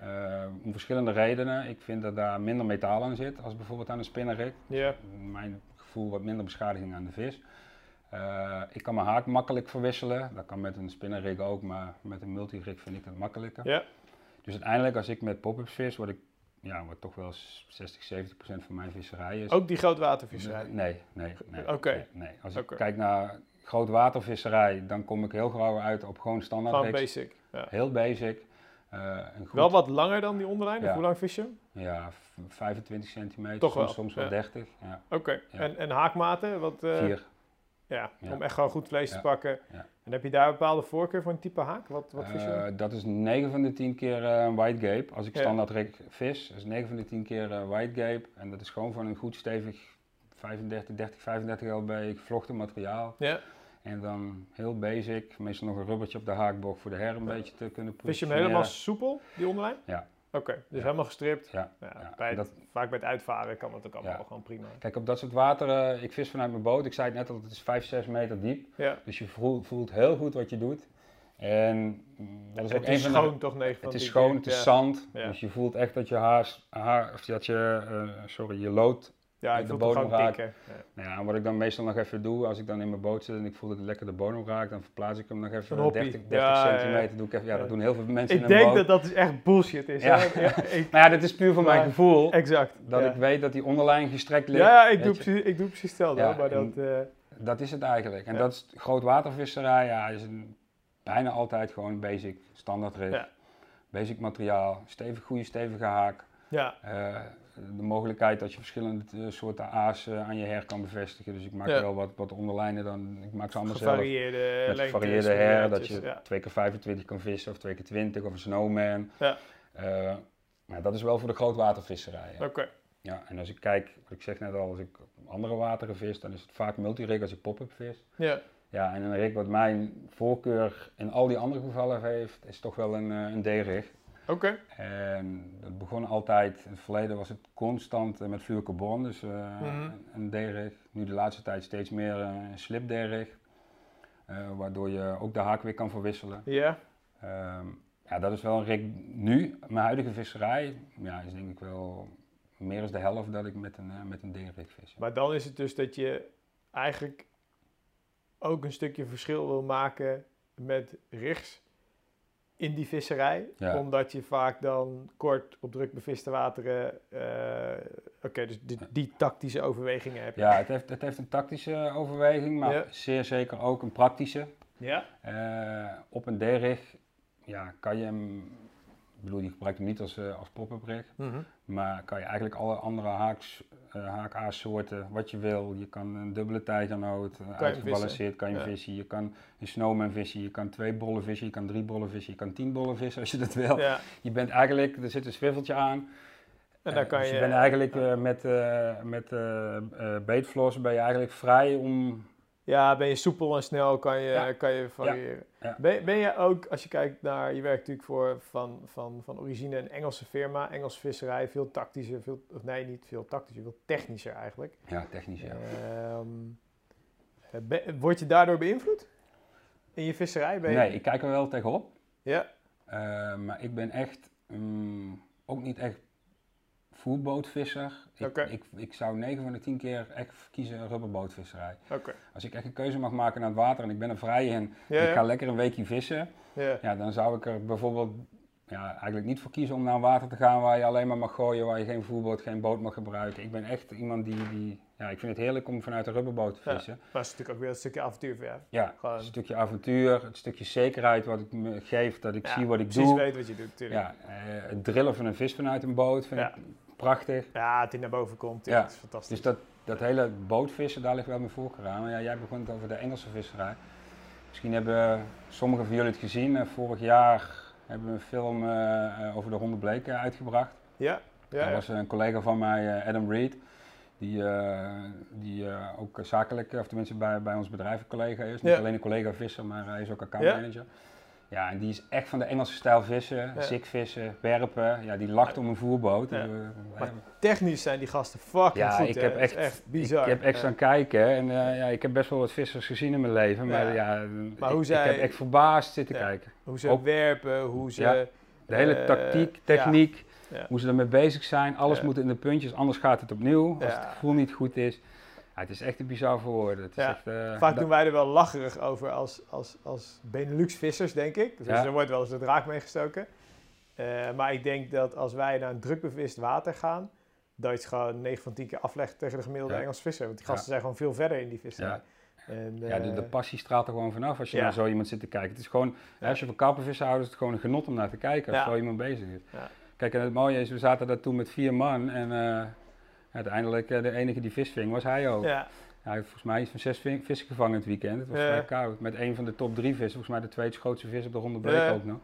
Eh, om verschillende redenen. Ik vind dat daar minder metaal aan zit als bijvoorbeeld aan een spinner rig. ja. Mijn gevoel wat minder beschadiging aan de vis. Eh, ik kan mijn haak makkelijk verwisselen. Dat kan met een spinner rig ook, maar met een multi-rig vind ik het makkelijker. Ja. Dus uiteindelijk als ik met pop-ups vis, wat ik ja, wat toch wel 60, 70 procent van mijn visserij is. Ook die grootwatervisserij? Nee, nee, nee. Oké. nee, nee. Als ik kijk naar grootwatervisserij, dan kom ik heel gauw uit op gewoon standaard Gewoon basic. Ja. Heel basic. Eh, een goed, Wel wat langer dan die onderlijn? Ja. hoe lang vis je hem? Ja, v- 25 centimeter, Toch soms, wel, soms wel ja. 30. Ja, Oké, en, en haakmaten? Wat, eh, vier. Ja, om echt gewoon goed vlees te pakken. En heb je daar een bepaalde voorkeur voor een type haak? Wat, wat vis je? Eh, dat is 9 van de 10 keer een white gape. Als ik standaard rig vis, is 9 van de 10 keer eh, white gape. En dat is gewoon van een goed stevig 35, 30, 35 lb gevlochten materiaal. ja. En dan heel basic, meestal nog een rubbertje op de haakbocht voor de her een beetje te kunnen Vis je hem helemaal soepel, die onderlijn? Ja. Oké, dus Ja. helemaal gestript. Ja, bij het- Dat- Vaak bij het uitvaren kan dat ook allemaal gewoon prima. Kijk, op dat soort wateren, ik vis vanuit mijn boot. Ik zei het net al, het is 5, 6 meter diep. Ja. Dus je voelt, voelt heel goed wat je doet. En mm, dat is ook het is schoon de... toch, 9 van Het is schoon, keer? het is zand. Ja. Dus je voelt echt dat je haar, haar of dat je, eh, sorry, je lood. Ja, ik de bodem tikken. Ja. Nou ja, wat ik dan meestal nog even doe, als ik dan in mijn boot zit en ik voel dat ik lekker de bodem raakt, dan verplaats ik hem nog even hoppie. 30, 30 Ja, ja, ja. centimeter. Doe ik even, ja, dat doen heel veel mensen in Ik denk boot. dat dat dus echt bullshit is. Ja. ik- Maar ja, dit is puur voor mijn gevoel. exact. Dat ik weet dat die onderlijn gestrekt ligt. Ja, ik, doe precies, ik doe precies hetzelfde. Maar dat, eh, Dat is het eigenlijk. En dat is grootwatervisserij, ja, is een, bijna altijd gewoon basic, standaard rig. Basic materiaal, stevig, goede stevige haak. ja, Eh, de mogelijkheid dat je verschillende eh, soorten aas eh, aan je her kan bevestigen. Dus ik maak Ja. wel wat, wat onderlijnen dan. Ik maak ze allemaal zelf. Met gevarieerde her, dat je ja. twee keer 25 kan vissen of twee keer 20 of een snowman. Ja. Eh, maar dat is wel voor de grootwatervisserij. Oké, ja, en als ik kijk, wat ik zeg net al, als ik andere wateren vis, dan is het vaak multirig als ik pop-up vis. ja. Ja, en een rig wat mijn voorkeur in al die andere gevallen heeft, is toch wel een, een D-rig. Oké, En dat begon altijd, in het verleden was het constant eh, met fluorocarbon, dus eh, Mhm. een D-rig. Nu de laatste tijd steeds meer eh, een slip D-rig, waardoor je ook de haak weer kan verwisselen. ja. Ehm, ja, dat is wel een rig nu. Mijn huidige visserij ja, is denk ik wel meer dan de helft dat ik met een, eh, met een D-rig vis. Maar dan is het dus dat je eigenlijk ook een stukje verschil wil maken met rigs. In die visserij. Ja. Omdat je vaak dan kort op druk beviste wateren... eh, Oké, dus die, die tactische overwegingen heb je. Ja, het heeft, het heeft een tactische overweging, maar Ja. zeer zeker ook een praktische. Ja? Eh, op een D-rig ja, kan je hem, bedoel, je gebruikt hem niet als, eh, als pop-up rig, Mhm. maar kan je eigenlijk alle andere haaks, eh haak-A-soorten, wat je wil. Je kan een dubbele tijgernoot, uh, hem uitgebalanceerd kan je Ja. vissen. Je kan een snowman vissen, je kan twee bollen vissen, je kan drie bollen vissen, je kan tien bollen vissen als je dat wil. ja. Je bent eigenlijk, er zit een zwiffeltje aan. En dan Eh, kan dus je... je bent eigenlijk eh, met, eh met eh eh, baitfloss ben je eigenlijk vrij om Ja, ben je soepel en snel, kan je, Ja. kan je variëren. Ja. Ben, ben je ook, als je kijkt naar, je werkt natuurlijk voor van, van, van origine een Engelse firma, Engelse visserij, veel tactischer, veel, of nee, niet veel tactischer, veel technischer eigenlijk. ja, technisch ja. Ehm, eh, ben- word je daardoor beïnvloed? In je visserij? Ben je, Nee, ik kijk er wel tegenop. Ja, Eh, maar ik ben echt mm, ook niet echt voerbootvisser. Ik, ik, ik zou 9 van de 10 keer echt kiezen een rubberbootvisserij. Als ik echt een keuze mag maken naar het water en ik ben er vrij in, Ja, ik ga ja. lekker een weekje vissen, ja. ja, dan zou ik er bijvoorbeeld ja, eigenlijk niet voor kiezen om naar een water te gaan waar je alleen maar mag gooien, waar je geen voerboot, geen boot mag gebruiken. Ik ben echt iemand die, die ja, ik vind het heerlijk om vanuit een rubberboot te Ja. vissen. Maar het is natuurlijk ook weer een stukje avontuur voor jou. Ja, Gewoon- een stukje avontuur, het stukje zekerheid wat ik me geef, dat ik Ja, zie wat ik precies doe. weet wat je doet natuurlijk. Ja, eh, het drillen van een vis vanuit een boot vind Ja. ik prachtig. Ja, het die naar boven komt, ja, dat is fantastisch. Dus dat, dat hele bootvissen, daar ligt wel mijn voorkeur aan. Maar ja, jij begon het over de Engelse visserij. Misschien hebben sommigen van jullie het gezien. Eh, vorig jaar hebben we een film eh, eh, over de Ronde Bleek uitgebracht. ja, ja, ja. was een collega van mij, Adam Reed, die, die ook zakelijk, of tenminste bij, bij ons bedrijf een collega is. Niet Ja. alleen een collega visser, maar hij is ook accountmanager. Ja, en die is echt van de Engelse stijl vissen, Ja. zikvissen, werpen. Ja, die lacht om een voerboot. Ja. Maar technisch zijn die gasten fucking Ja, goed. ik hè. heb echt- echt bizar. Ik heb echt Ja. staan kijken en eh, ja, ik heb best wel wat vissers gezien in mijn leven, maar Ja. ja, Maar ik, hoe zij- ik heb echt verbaasd zitten Ja. kijken. Hoe ze Ook- werpen, hoe ze... Ja. De hele eh, tactiek, techniek, ja. hoe ze ermee bezig zijn, alles Ja. moet in de puntjes, anders gaat het opnieuw als Ja. het gevoel niet goed is. Ja, het is echt een bizar voor woorden. Het is Ja. echt, eh, Vaak doen wij er wel lacherig over als, als, als Benelux-vissers, denk ik. Dus er wordt wel eens de draak meegestoken. Eh, maar ik denk dat als wij naar een drukbevist water gaan, dat je het gewoon 9 van 10 keer aflegt tegen de gemiddelde Ja. Engelse visser. Want die gasten zijn gewoon veel verder in die visserij. Ja. En, ja, de, de eh, passie straalt er gewoon vanaf als je Ja. naar zo iemand zit te kijken. Het is gewoon, Ja. als je van karpenvissen houdt, is het gewoon een genot om naar te kijken als Ja. zo iemand bezig is. Kijk, en het mooie is, we zaten daar toen met vier man en uiteindelijk eh, de enige die vis ving was hij ook. ja, Hij heeft volgens mij iets van zes vissen gevangen het weekend. Het was vrij koud. Met een van de top drie vissen. Volgens mij de tweede grootste vis op de ronde bleek ook nog.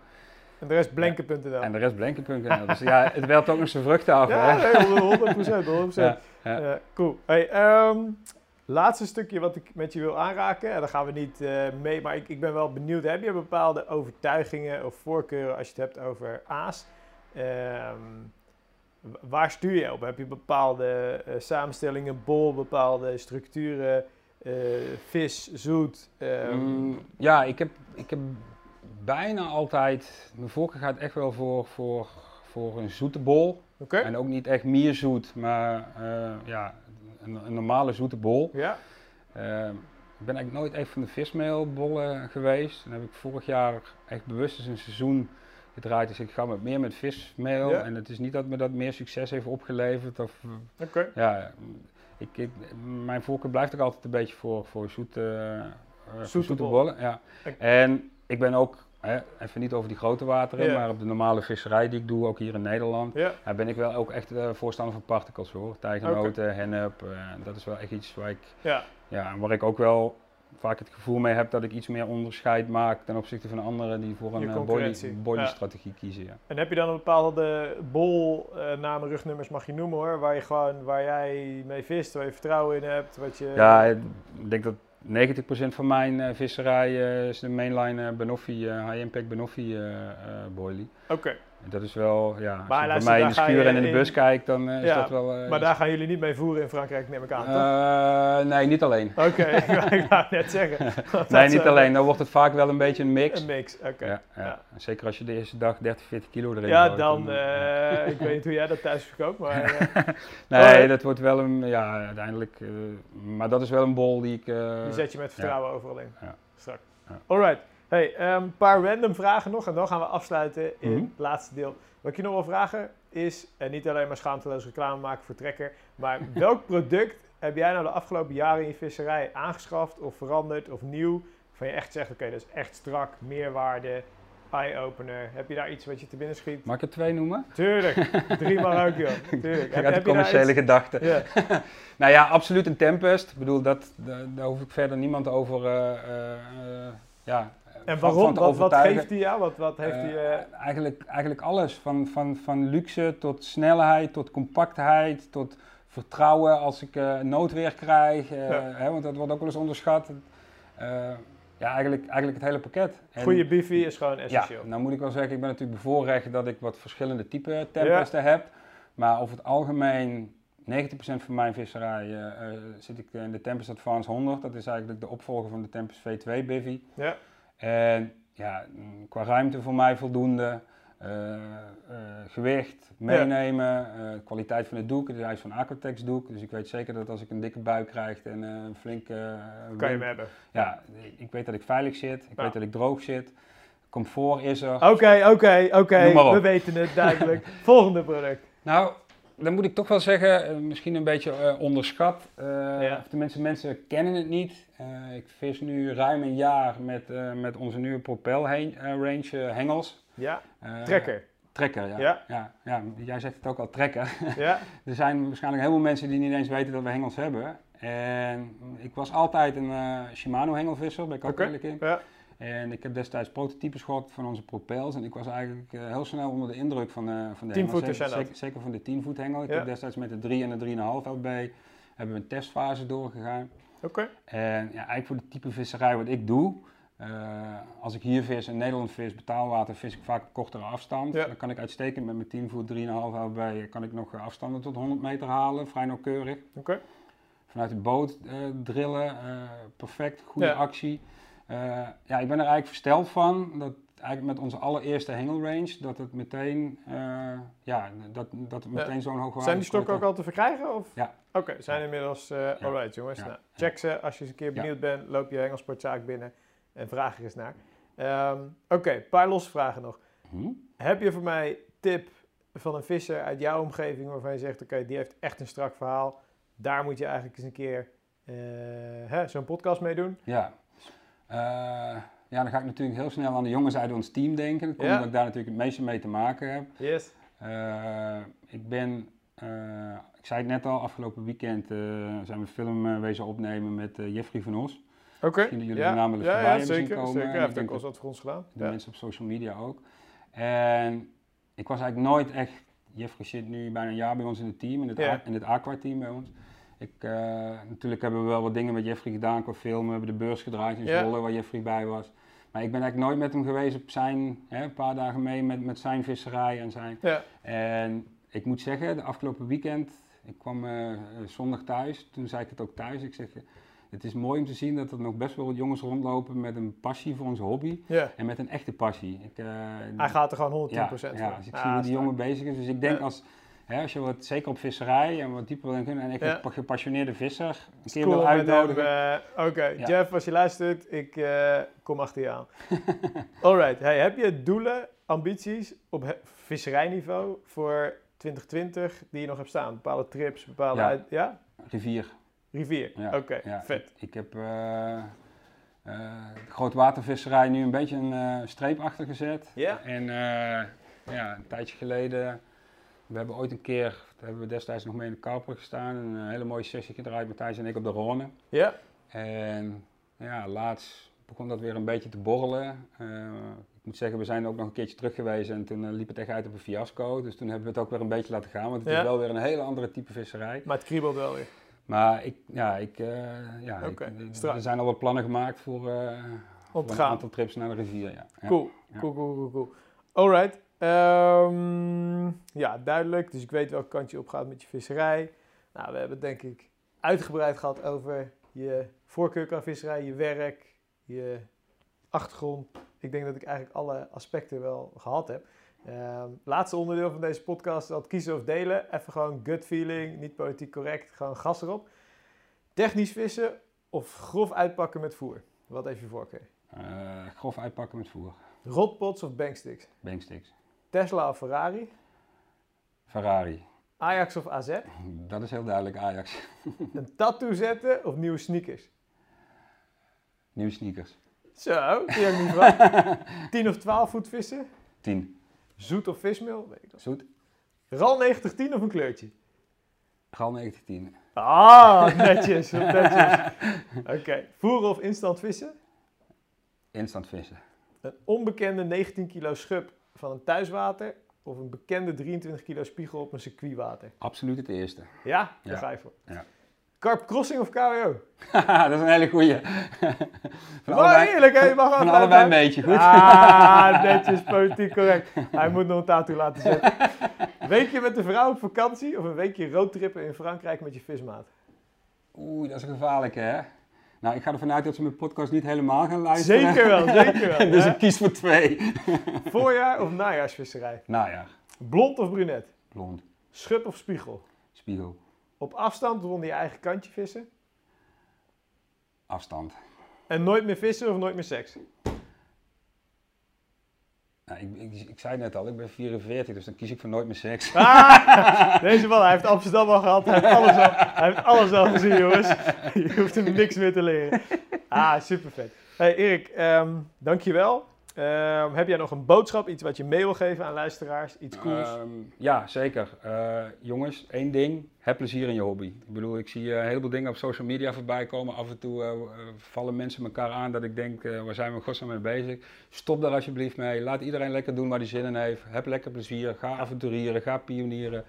en de rest blenken.nl. En de rest blenken.nl. Dus ja, het werpt ook nog zijn vruchten af. Ja, hè? nee, 100 procent, 100 Ja, ja. Ja, cool. Hey, ehm, laatste stukje wat ik met je wil aanraken. En daar gaan we niet eh, mee, maar ik, ik ben wel benieuwd. Heb je bepaalde overtuigingen of voorkeuren als je het hebt over aas? Ehm, waar stuur je op? Heb je bepaalde eh, samenstellingen, bol, bepaalde structuren, eh, vis, zoet? ehm, Mm, ja, ik heb, ik heb bijna altijd... Mijn voorkeur gaat echt wel voor, voor, voor een zoete bol. Oké? En ook niet echt meer zoet, maar eh, ja, een, een normale zoete bol. Ja? Eh, ik ben eigenlijk nooit echt van de vismeelbollen geweest. Dan heb ik vorig jaar echt bewust eens een seizoen gedraaid. Dus ik ga met meer met vismeel. Ja. En het is niet dat me dat meer succes heeft opgeleverd. Of, eh, ja, ik, ik, mijn voorkeur blijft ook altijd een beetje voor, voor zoete, zoete bollen. Ja. En ik ben ook, hè, even niet over die grote wateren, maar op de normale visserij die ik doe, ook hier in Nederland. Ja, ben ik wel ook echt eh, voorstander van particles hoor. Tijgernoten, hennep, eh, dat is wel echt iets waar ik, Ja. ja, waar ik ook wel vaak het gevoel mee heb dat ik iets meer onderscheid maak ten opzichte van anderen die voor een eh, concurrentie, body, ja. strategie kiezen. Ja. En heb je dan een bepaalde bol, eh, namen, rugnummers mag je noemen hoor, waar je gewoon, waar jij mee vist, waar je vertrouwen in hebt, wat je... ja, ik denk dat 90% van mijn eh, visserij is de mainline Benoffee, eh, high impact Benoffee eh, boilie. Oké, dat is wel, ja, als Maar je bij mij in de schuur en in de bus kijkt, dan eh, is Ja, dat wel... eh, maar daar gaan jullie niet mee voeren in Frankrijk, neem ik aan, toch? Eh, nee, niet alleen. Oké, ik wou- ik wou net zeggen. Nee, niet alleen. Dan wordt het vaak wel een beetje een mix. Een mix, oké. Ja, ja. ja. Zeker als je de eerste dag 30, 40 kilo erin Ja, gooit, dan, ik weet niet hoe jij dat thuis verkoopt, maar Nee, dat wordt wel een, ja, uiteindelijk. maar dat is wel een bol die ik. die zet je met vertrouwen overal in. Ja. Strak. Ja. Alright. Hey, een um, paar random vragen nog en dan gaan we afsluiten in Mhm. het laatste deel. Wat ik je nog wil vragen is, en niet alleen maar schaamteloos reclame maken voor Trekker, maar welk product heb jij nou de afgelopen jaren in je visserij aangeschaft of veranderd of nieuw, van je echt zegt, oké, dat is echt strak, meerwaarde, eye-opener. Heb je daar iets wat je te binnen schiet? Mag ik er twee noemen? Tuurlijk, drie maar ook joh. Tuurlijk. Ik heb de commerciële iets? gedachte. Ja. Nou ja, absoluut een Tempest. Ik bedoel, dat, da- daar hoef ik verder niemand over eh, eh, eh, ja, En waarom? van Wat, wat geeft hij jou? Wat, wat heeft hij... Eh, eh, eigenlijk, eigenlijk alles. Van, van, van luxe tot snelheid, tot compactheid, tot vertrouwen als ik eh, noodweer krijg. eh, Ja. hè, want dat wordt ook wel eens onderschat. Eh, ja, eigenlijk, eigenlijk het hele pakket. En- goede biffy is gewoon ja, essentieel. nou moet ik wel zeggen, ik ben natuurlijk bevoorrecht dat ik wat verschillende type tempesten heb. Maar over het algemeen, 90% van mijn visserij eh, eh, zit ik in de Tempest Advance 100. Dat is eigenlijk de opvolger van de Tempest V2 Bivy. Ja. En ja, mm, qua ruimte voor mij voldoende. eh, eh, gewicht, meenemen, eh, kwaliteit van het doek. Het is eigenlijk van Aquatex doek. Dus ik weet zeker dat als ik een dikke buik krijg en een flinke... Kan je hem hebben. Ja, ik weet dat ik veilig zit. Ik Ja. weet dat ik droog zit. Comfort is er. Oké, oké, oké. We weten het duidelijk. Volgende product. Nou, dan moet ik toch wel zeggen, eh, misschien een beetje eh, onderschat. Ja. Of tenminste, mensen kennen het niet. Ik vis nu ruim een jaar met, met onze nieuwe Propel heen- range hengels. Ja, trekker. Trekker, ja. Ja. Ja. Ja, Jij zegt het ook al, trekker. Ja, er zijn waarschijnlijk heel veel mensen die niet eens weten dat we hengels hebben. En ik was altijd een Shimano hengelvisser, ben ik ook eerlijk in. ja. En ik heb destijds prototypes gehad van onze propels. En ik was eigenlijk eh, heel snel onder de indruk van, eh van de 10 hengel. Zeker, zeker, zeker van de 10 voet hengel. Ik Ja. heb destijds met de 3 en de 3,5 LB hebben we een testfase doorgegaan. Oké. En ja, eigenlijk voor de type visserij wat ik doe. eh, als ik hier vis, in Nederland vis, betaalwater, vis ik vaak op kortere afstand. Ja. Dan kan ik uitstekend met mijn 10 voet, 3,5 LB, kan ik nog afstanden tot 100 meter halen. Vrij nauwkeurig. Oké. Vanuit de boot drillen, perfect, goede actie. Eh, ja, ik ben er eigenlijk versteld van dat eigenlijk met onze allereerste hengelrange, dat het meteen, eh, ja, dat, dat het Ja. meteen zo'n hoge Zijn die stokken ook al te verkrijgen? Of? Ja. Oké, zijn inmiddels... eh Ja. Alright jongens. Ja. Nou, check ze als je eens een keer benieuwd bent. Loop je hengelsportzaak binnen en vraag er eens naar. Ehm, Oké, een paar losse vragen nog. Hm? Heb je voor mij tip van een visser uit jouw omgeving waarvan je zegt, oké, die heeft echt een strak verhaal. Daar moet je eigenlijk eens een keer zo'n podcast mee doen. Ja. Eh, ja, dan ga ik natuurlijk heel snel aan de jongens uit ons team denken. Dat komt Ja. omdat ik daar natuurlijk het meeste mee te maken heb. Yes. Eh, ik ben, eh, ik zei het net al, afgelopen weekend zijn we film wezen opnemen met Jeffrey van Os. Oké. Misschien dat jullie ja. de naam wel eens ja, voorbij ja, hebben zien zeker. komen. zeker. Hij heeft ook al wat voor ons gedaan. De Ja. mensen op social media ook. En ik was eigenlijk nooit echt. Jeffrey zit nu bijna een jaar bij ons in het team, in het. A- in het Aqua team bij ons. Ik, eh, natuurlijk hebben we wel wat dingen met Jeffrey gedaan qua film. We hebben de beurs gedraaid in Ja. Zwolle waar Jeffrey bij was. Maar ik ben eigenlijk nooit met hem geweest op zijn, hè, een paar dagen mee met, met zijn visserij en zijn. Ja. En ik moet zeggen, de afgelopen weekend, ik kwam eh, zondag thuis, toen zei ik het ook thuis. Ik zeg, het is mooi om te zien dat er nog best wel wat jongens rondlopen met een passie voor onze hobby. En met een echte passie. Ik, eh, Hij gaat er gewoon 110% ja, voor. ja, dus ik zie hoe die jongen bezig is. Dus ik denk als, hè, als je wat, zeker op visserij en wat dieper wil kunnen, en ik Ja. een gepassioneerde visser, een keer Cool wil uitnodigen. eh, Oké. Jeff, als je luistert, ik eh, kom achter je aan. Alright, hey, heb je doelen, ambities op visserijniveau voor 2020 die je nog hebt staan? Bepaalde trips, bepaalde... Ja. uit- ja? Rivier. Rivier, Ja, oké, ja. vet. Ik heb eh, de grootwatervisserij nu een beetje een streep achter gezet. Ja? En ja, een tijdje geleden, we hebben ooit een keer, daar hebben we destijds nog mee in de Karper gestaan, een hele mooie sessie gedraaid, Matthijs en ik op de Rhône. Ja? En ja, laatst begon dat weer een beetje te borrelen. Eh, ik moet zeggen, we zijn ook nog een keertje terug geweest en toen eh, liep het echt uit op een fiasco. Dus toen hebben we het ook weer een beetje laten gaan, want het Ja. is wel weer een hele andere type visserij. Maar het kriebelt wel weer. Maar ik, ja, ik, eh, ja, ik- eh, er zijn al wat plannen gemaakt voor, eh, een aantal trips naar de rivier. Ja. Ja. Cool, Ja. cool, cool, cool, cool. Alright. Ehm, ja, duidelijk. Dus ik weet welke kant je op gaat met je visserij. Nou, we hebben het denk ik uitgebreid gehad over je voorkeur qua visserij, je werk, je achtergrond. Ik denk dat ik eigenlijk alle aspecten wel gehad heb. Ehm, laatste onderdeel van deze podcast, dat kiezen of delen. Even gewoon gut feeling, niet politiek correct, gewoon gas erop. Technisch vissen of grof uitpakken met voer? Wat heeft je voorkeur? Eh, grof uitpakken met voer. Rotpots of banksticks? Banksticks. Tesla of Ferrari? Ferrari. Ajax of AZ? Dat is heel duidelijk Ajax. Een tattoo zetten of nieuwe sneakers? Nieuwe sneakers. Zo, die heb ik niet vragen. 10 of 12 voet vissen? 10. Zoet of vismeel? Weet ik. Zoet. Ral 9010 of een kleurtje? Gal 1910. Ah, netjes, netjes. Oké, voeren of instant vissen? Instant vissen. Een onbekende 19 kilo schub van een thuiswater of een bekende 23 kilo spiegel op een circuitwater? Absoluut het eerste. Ja, daar ga je voor. Ja. Carp crossing of KWO? dat is een hele goeie. Van Maar eerlijk, hè? Je mag van allebei een beetje, goed? Ah, netjes, politiek correct. Hij moet nog een tattoo laten zetten. Weekje met de vrouw op vakantie of een weekje roadtrippen in Frankrijk met je vismaat? Oeh, dat is gevaarlijk, hè? Nou, ik ga ervan uit dat ze mijn podcast niet helemaal gaan luisteren. Zeker wel, zeker wel. dus hè? ik kies voor twee. Voorjaar of najaarsvisserij? Ja, Blond of brunet? blond, Schub of spiegel? spiegel, Op afstand onder je eigen kantje vissen? afstand. En nooit meer vissen of nooit meer seks? Nou, ik, ik, ik zei net al, ik ben 44, dus dan kies ik voor nooit meer seks. Ah, deze man, hij heeft Amsterdam al gehad. Hij heeft alles al, heeft alles al gezien, jongens. Je hoeft hem niks meer te leren. Ah, super vet. Hey Erik, ehm dankjewel. Ehm, heb jij nog een boodschap, iets wat je mee wil geven aan luisteraars? Iets cools? Ehm, ja, zeker. Eh, jongens, één ding. Heb plezier in je hobby. Ik bedoel, ik zie eh, een heleboel dingen op social media voorbij komen. Af en toe eh, eh, vallen mensen elkaar aan dat ik denk, eh, waar zijn we godsnaam mee bezig? Stop daar alsjeblieft mee. Laat iedereen lekker doen waar hij zin in heeft. Heb lekker plezier. Ga avonturieren. Ga pionieren.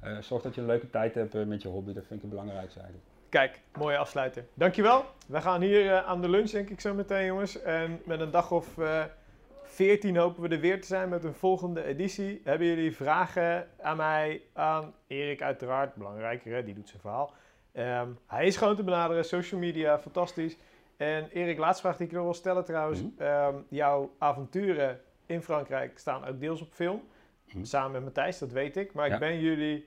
Eh, zorg dat je een leuke tijd hebt eh, met je hobby. Dat vind ik het belangrijkste eigenlijk. Kijk, mooie afsluiter. Dankjewel. We gaan hier eh, aan de lunch, denk ik zo meteen, jongens. En met een dag of eh 14 hopen we er weer te zijn met een volgende editie. Hebben jullie vragen aan mij, aan Erik uiteraard, belangrijker, hè? die doet zijn verhaal. Ehm, hij is gewoon te benaderen, social media, fantastisch. En Erik, laatste vraag die ik nog wil stellen trouwens. Mhm. Ehm, jouw avonturen in Frankrijk staan ook deels op film. Mhm. Samen met Matthijs, dat weet ik. Maar Ja. ik ben jullie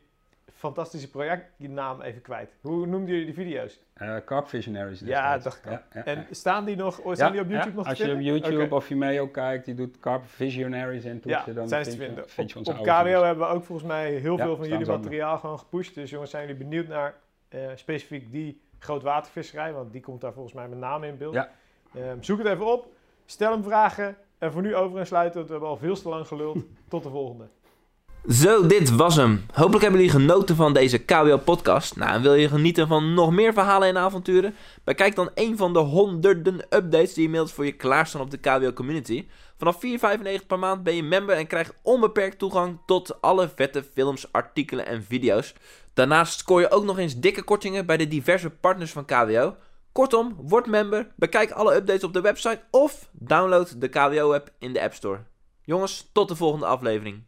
fantastische projectnaam even kwijt. Hoe noemden jullie die video's? Eh Carp Visionaries. Ja, dacht ik. Ja, ja, En staan die nog, oh, die op YouTube nog te Als je op vinden? YouTube of Vimeo kijkt, die doet Carp Visionaries en toetsen, Ja, dan zijn ze te je- vinden. vind je Op, KWO video's. hebben we ook volgens mij heel veel van jullie materiaal gewoon gepusht. Dus jongens, zijn jullie benieuwd naar eh, specifiek die grootwatervisserij? Want die komt daar volgens mij met name in beeld. Ja. Ehm, zoek het even op, stel hem vragen. En voor nu over en sluiten, want we hebben al veel te lang geluld. Tot de volgende. Zo, dit was hem. Hopelijk hebben jullie genoten van deze KWO-podcast. Nou, en wil je genieten van nog meer verhalen en avonturen? Bekijk dan een van de honderden updates die inmiddels voor je klaarstaan op de KWO-community. Vanaf 4,95 per maand ben je member en krijgt onbeperkt toegang tot alle vette films, artikelen en video's. Daarnaast scoor je ook nog eens dikke kortingen bij de diverse partners van KWO. Kortom, word member, bekijk alle updates op de website of download de KWO-app in de App Store. Jongens, tot de volgende aflevering.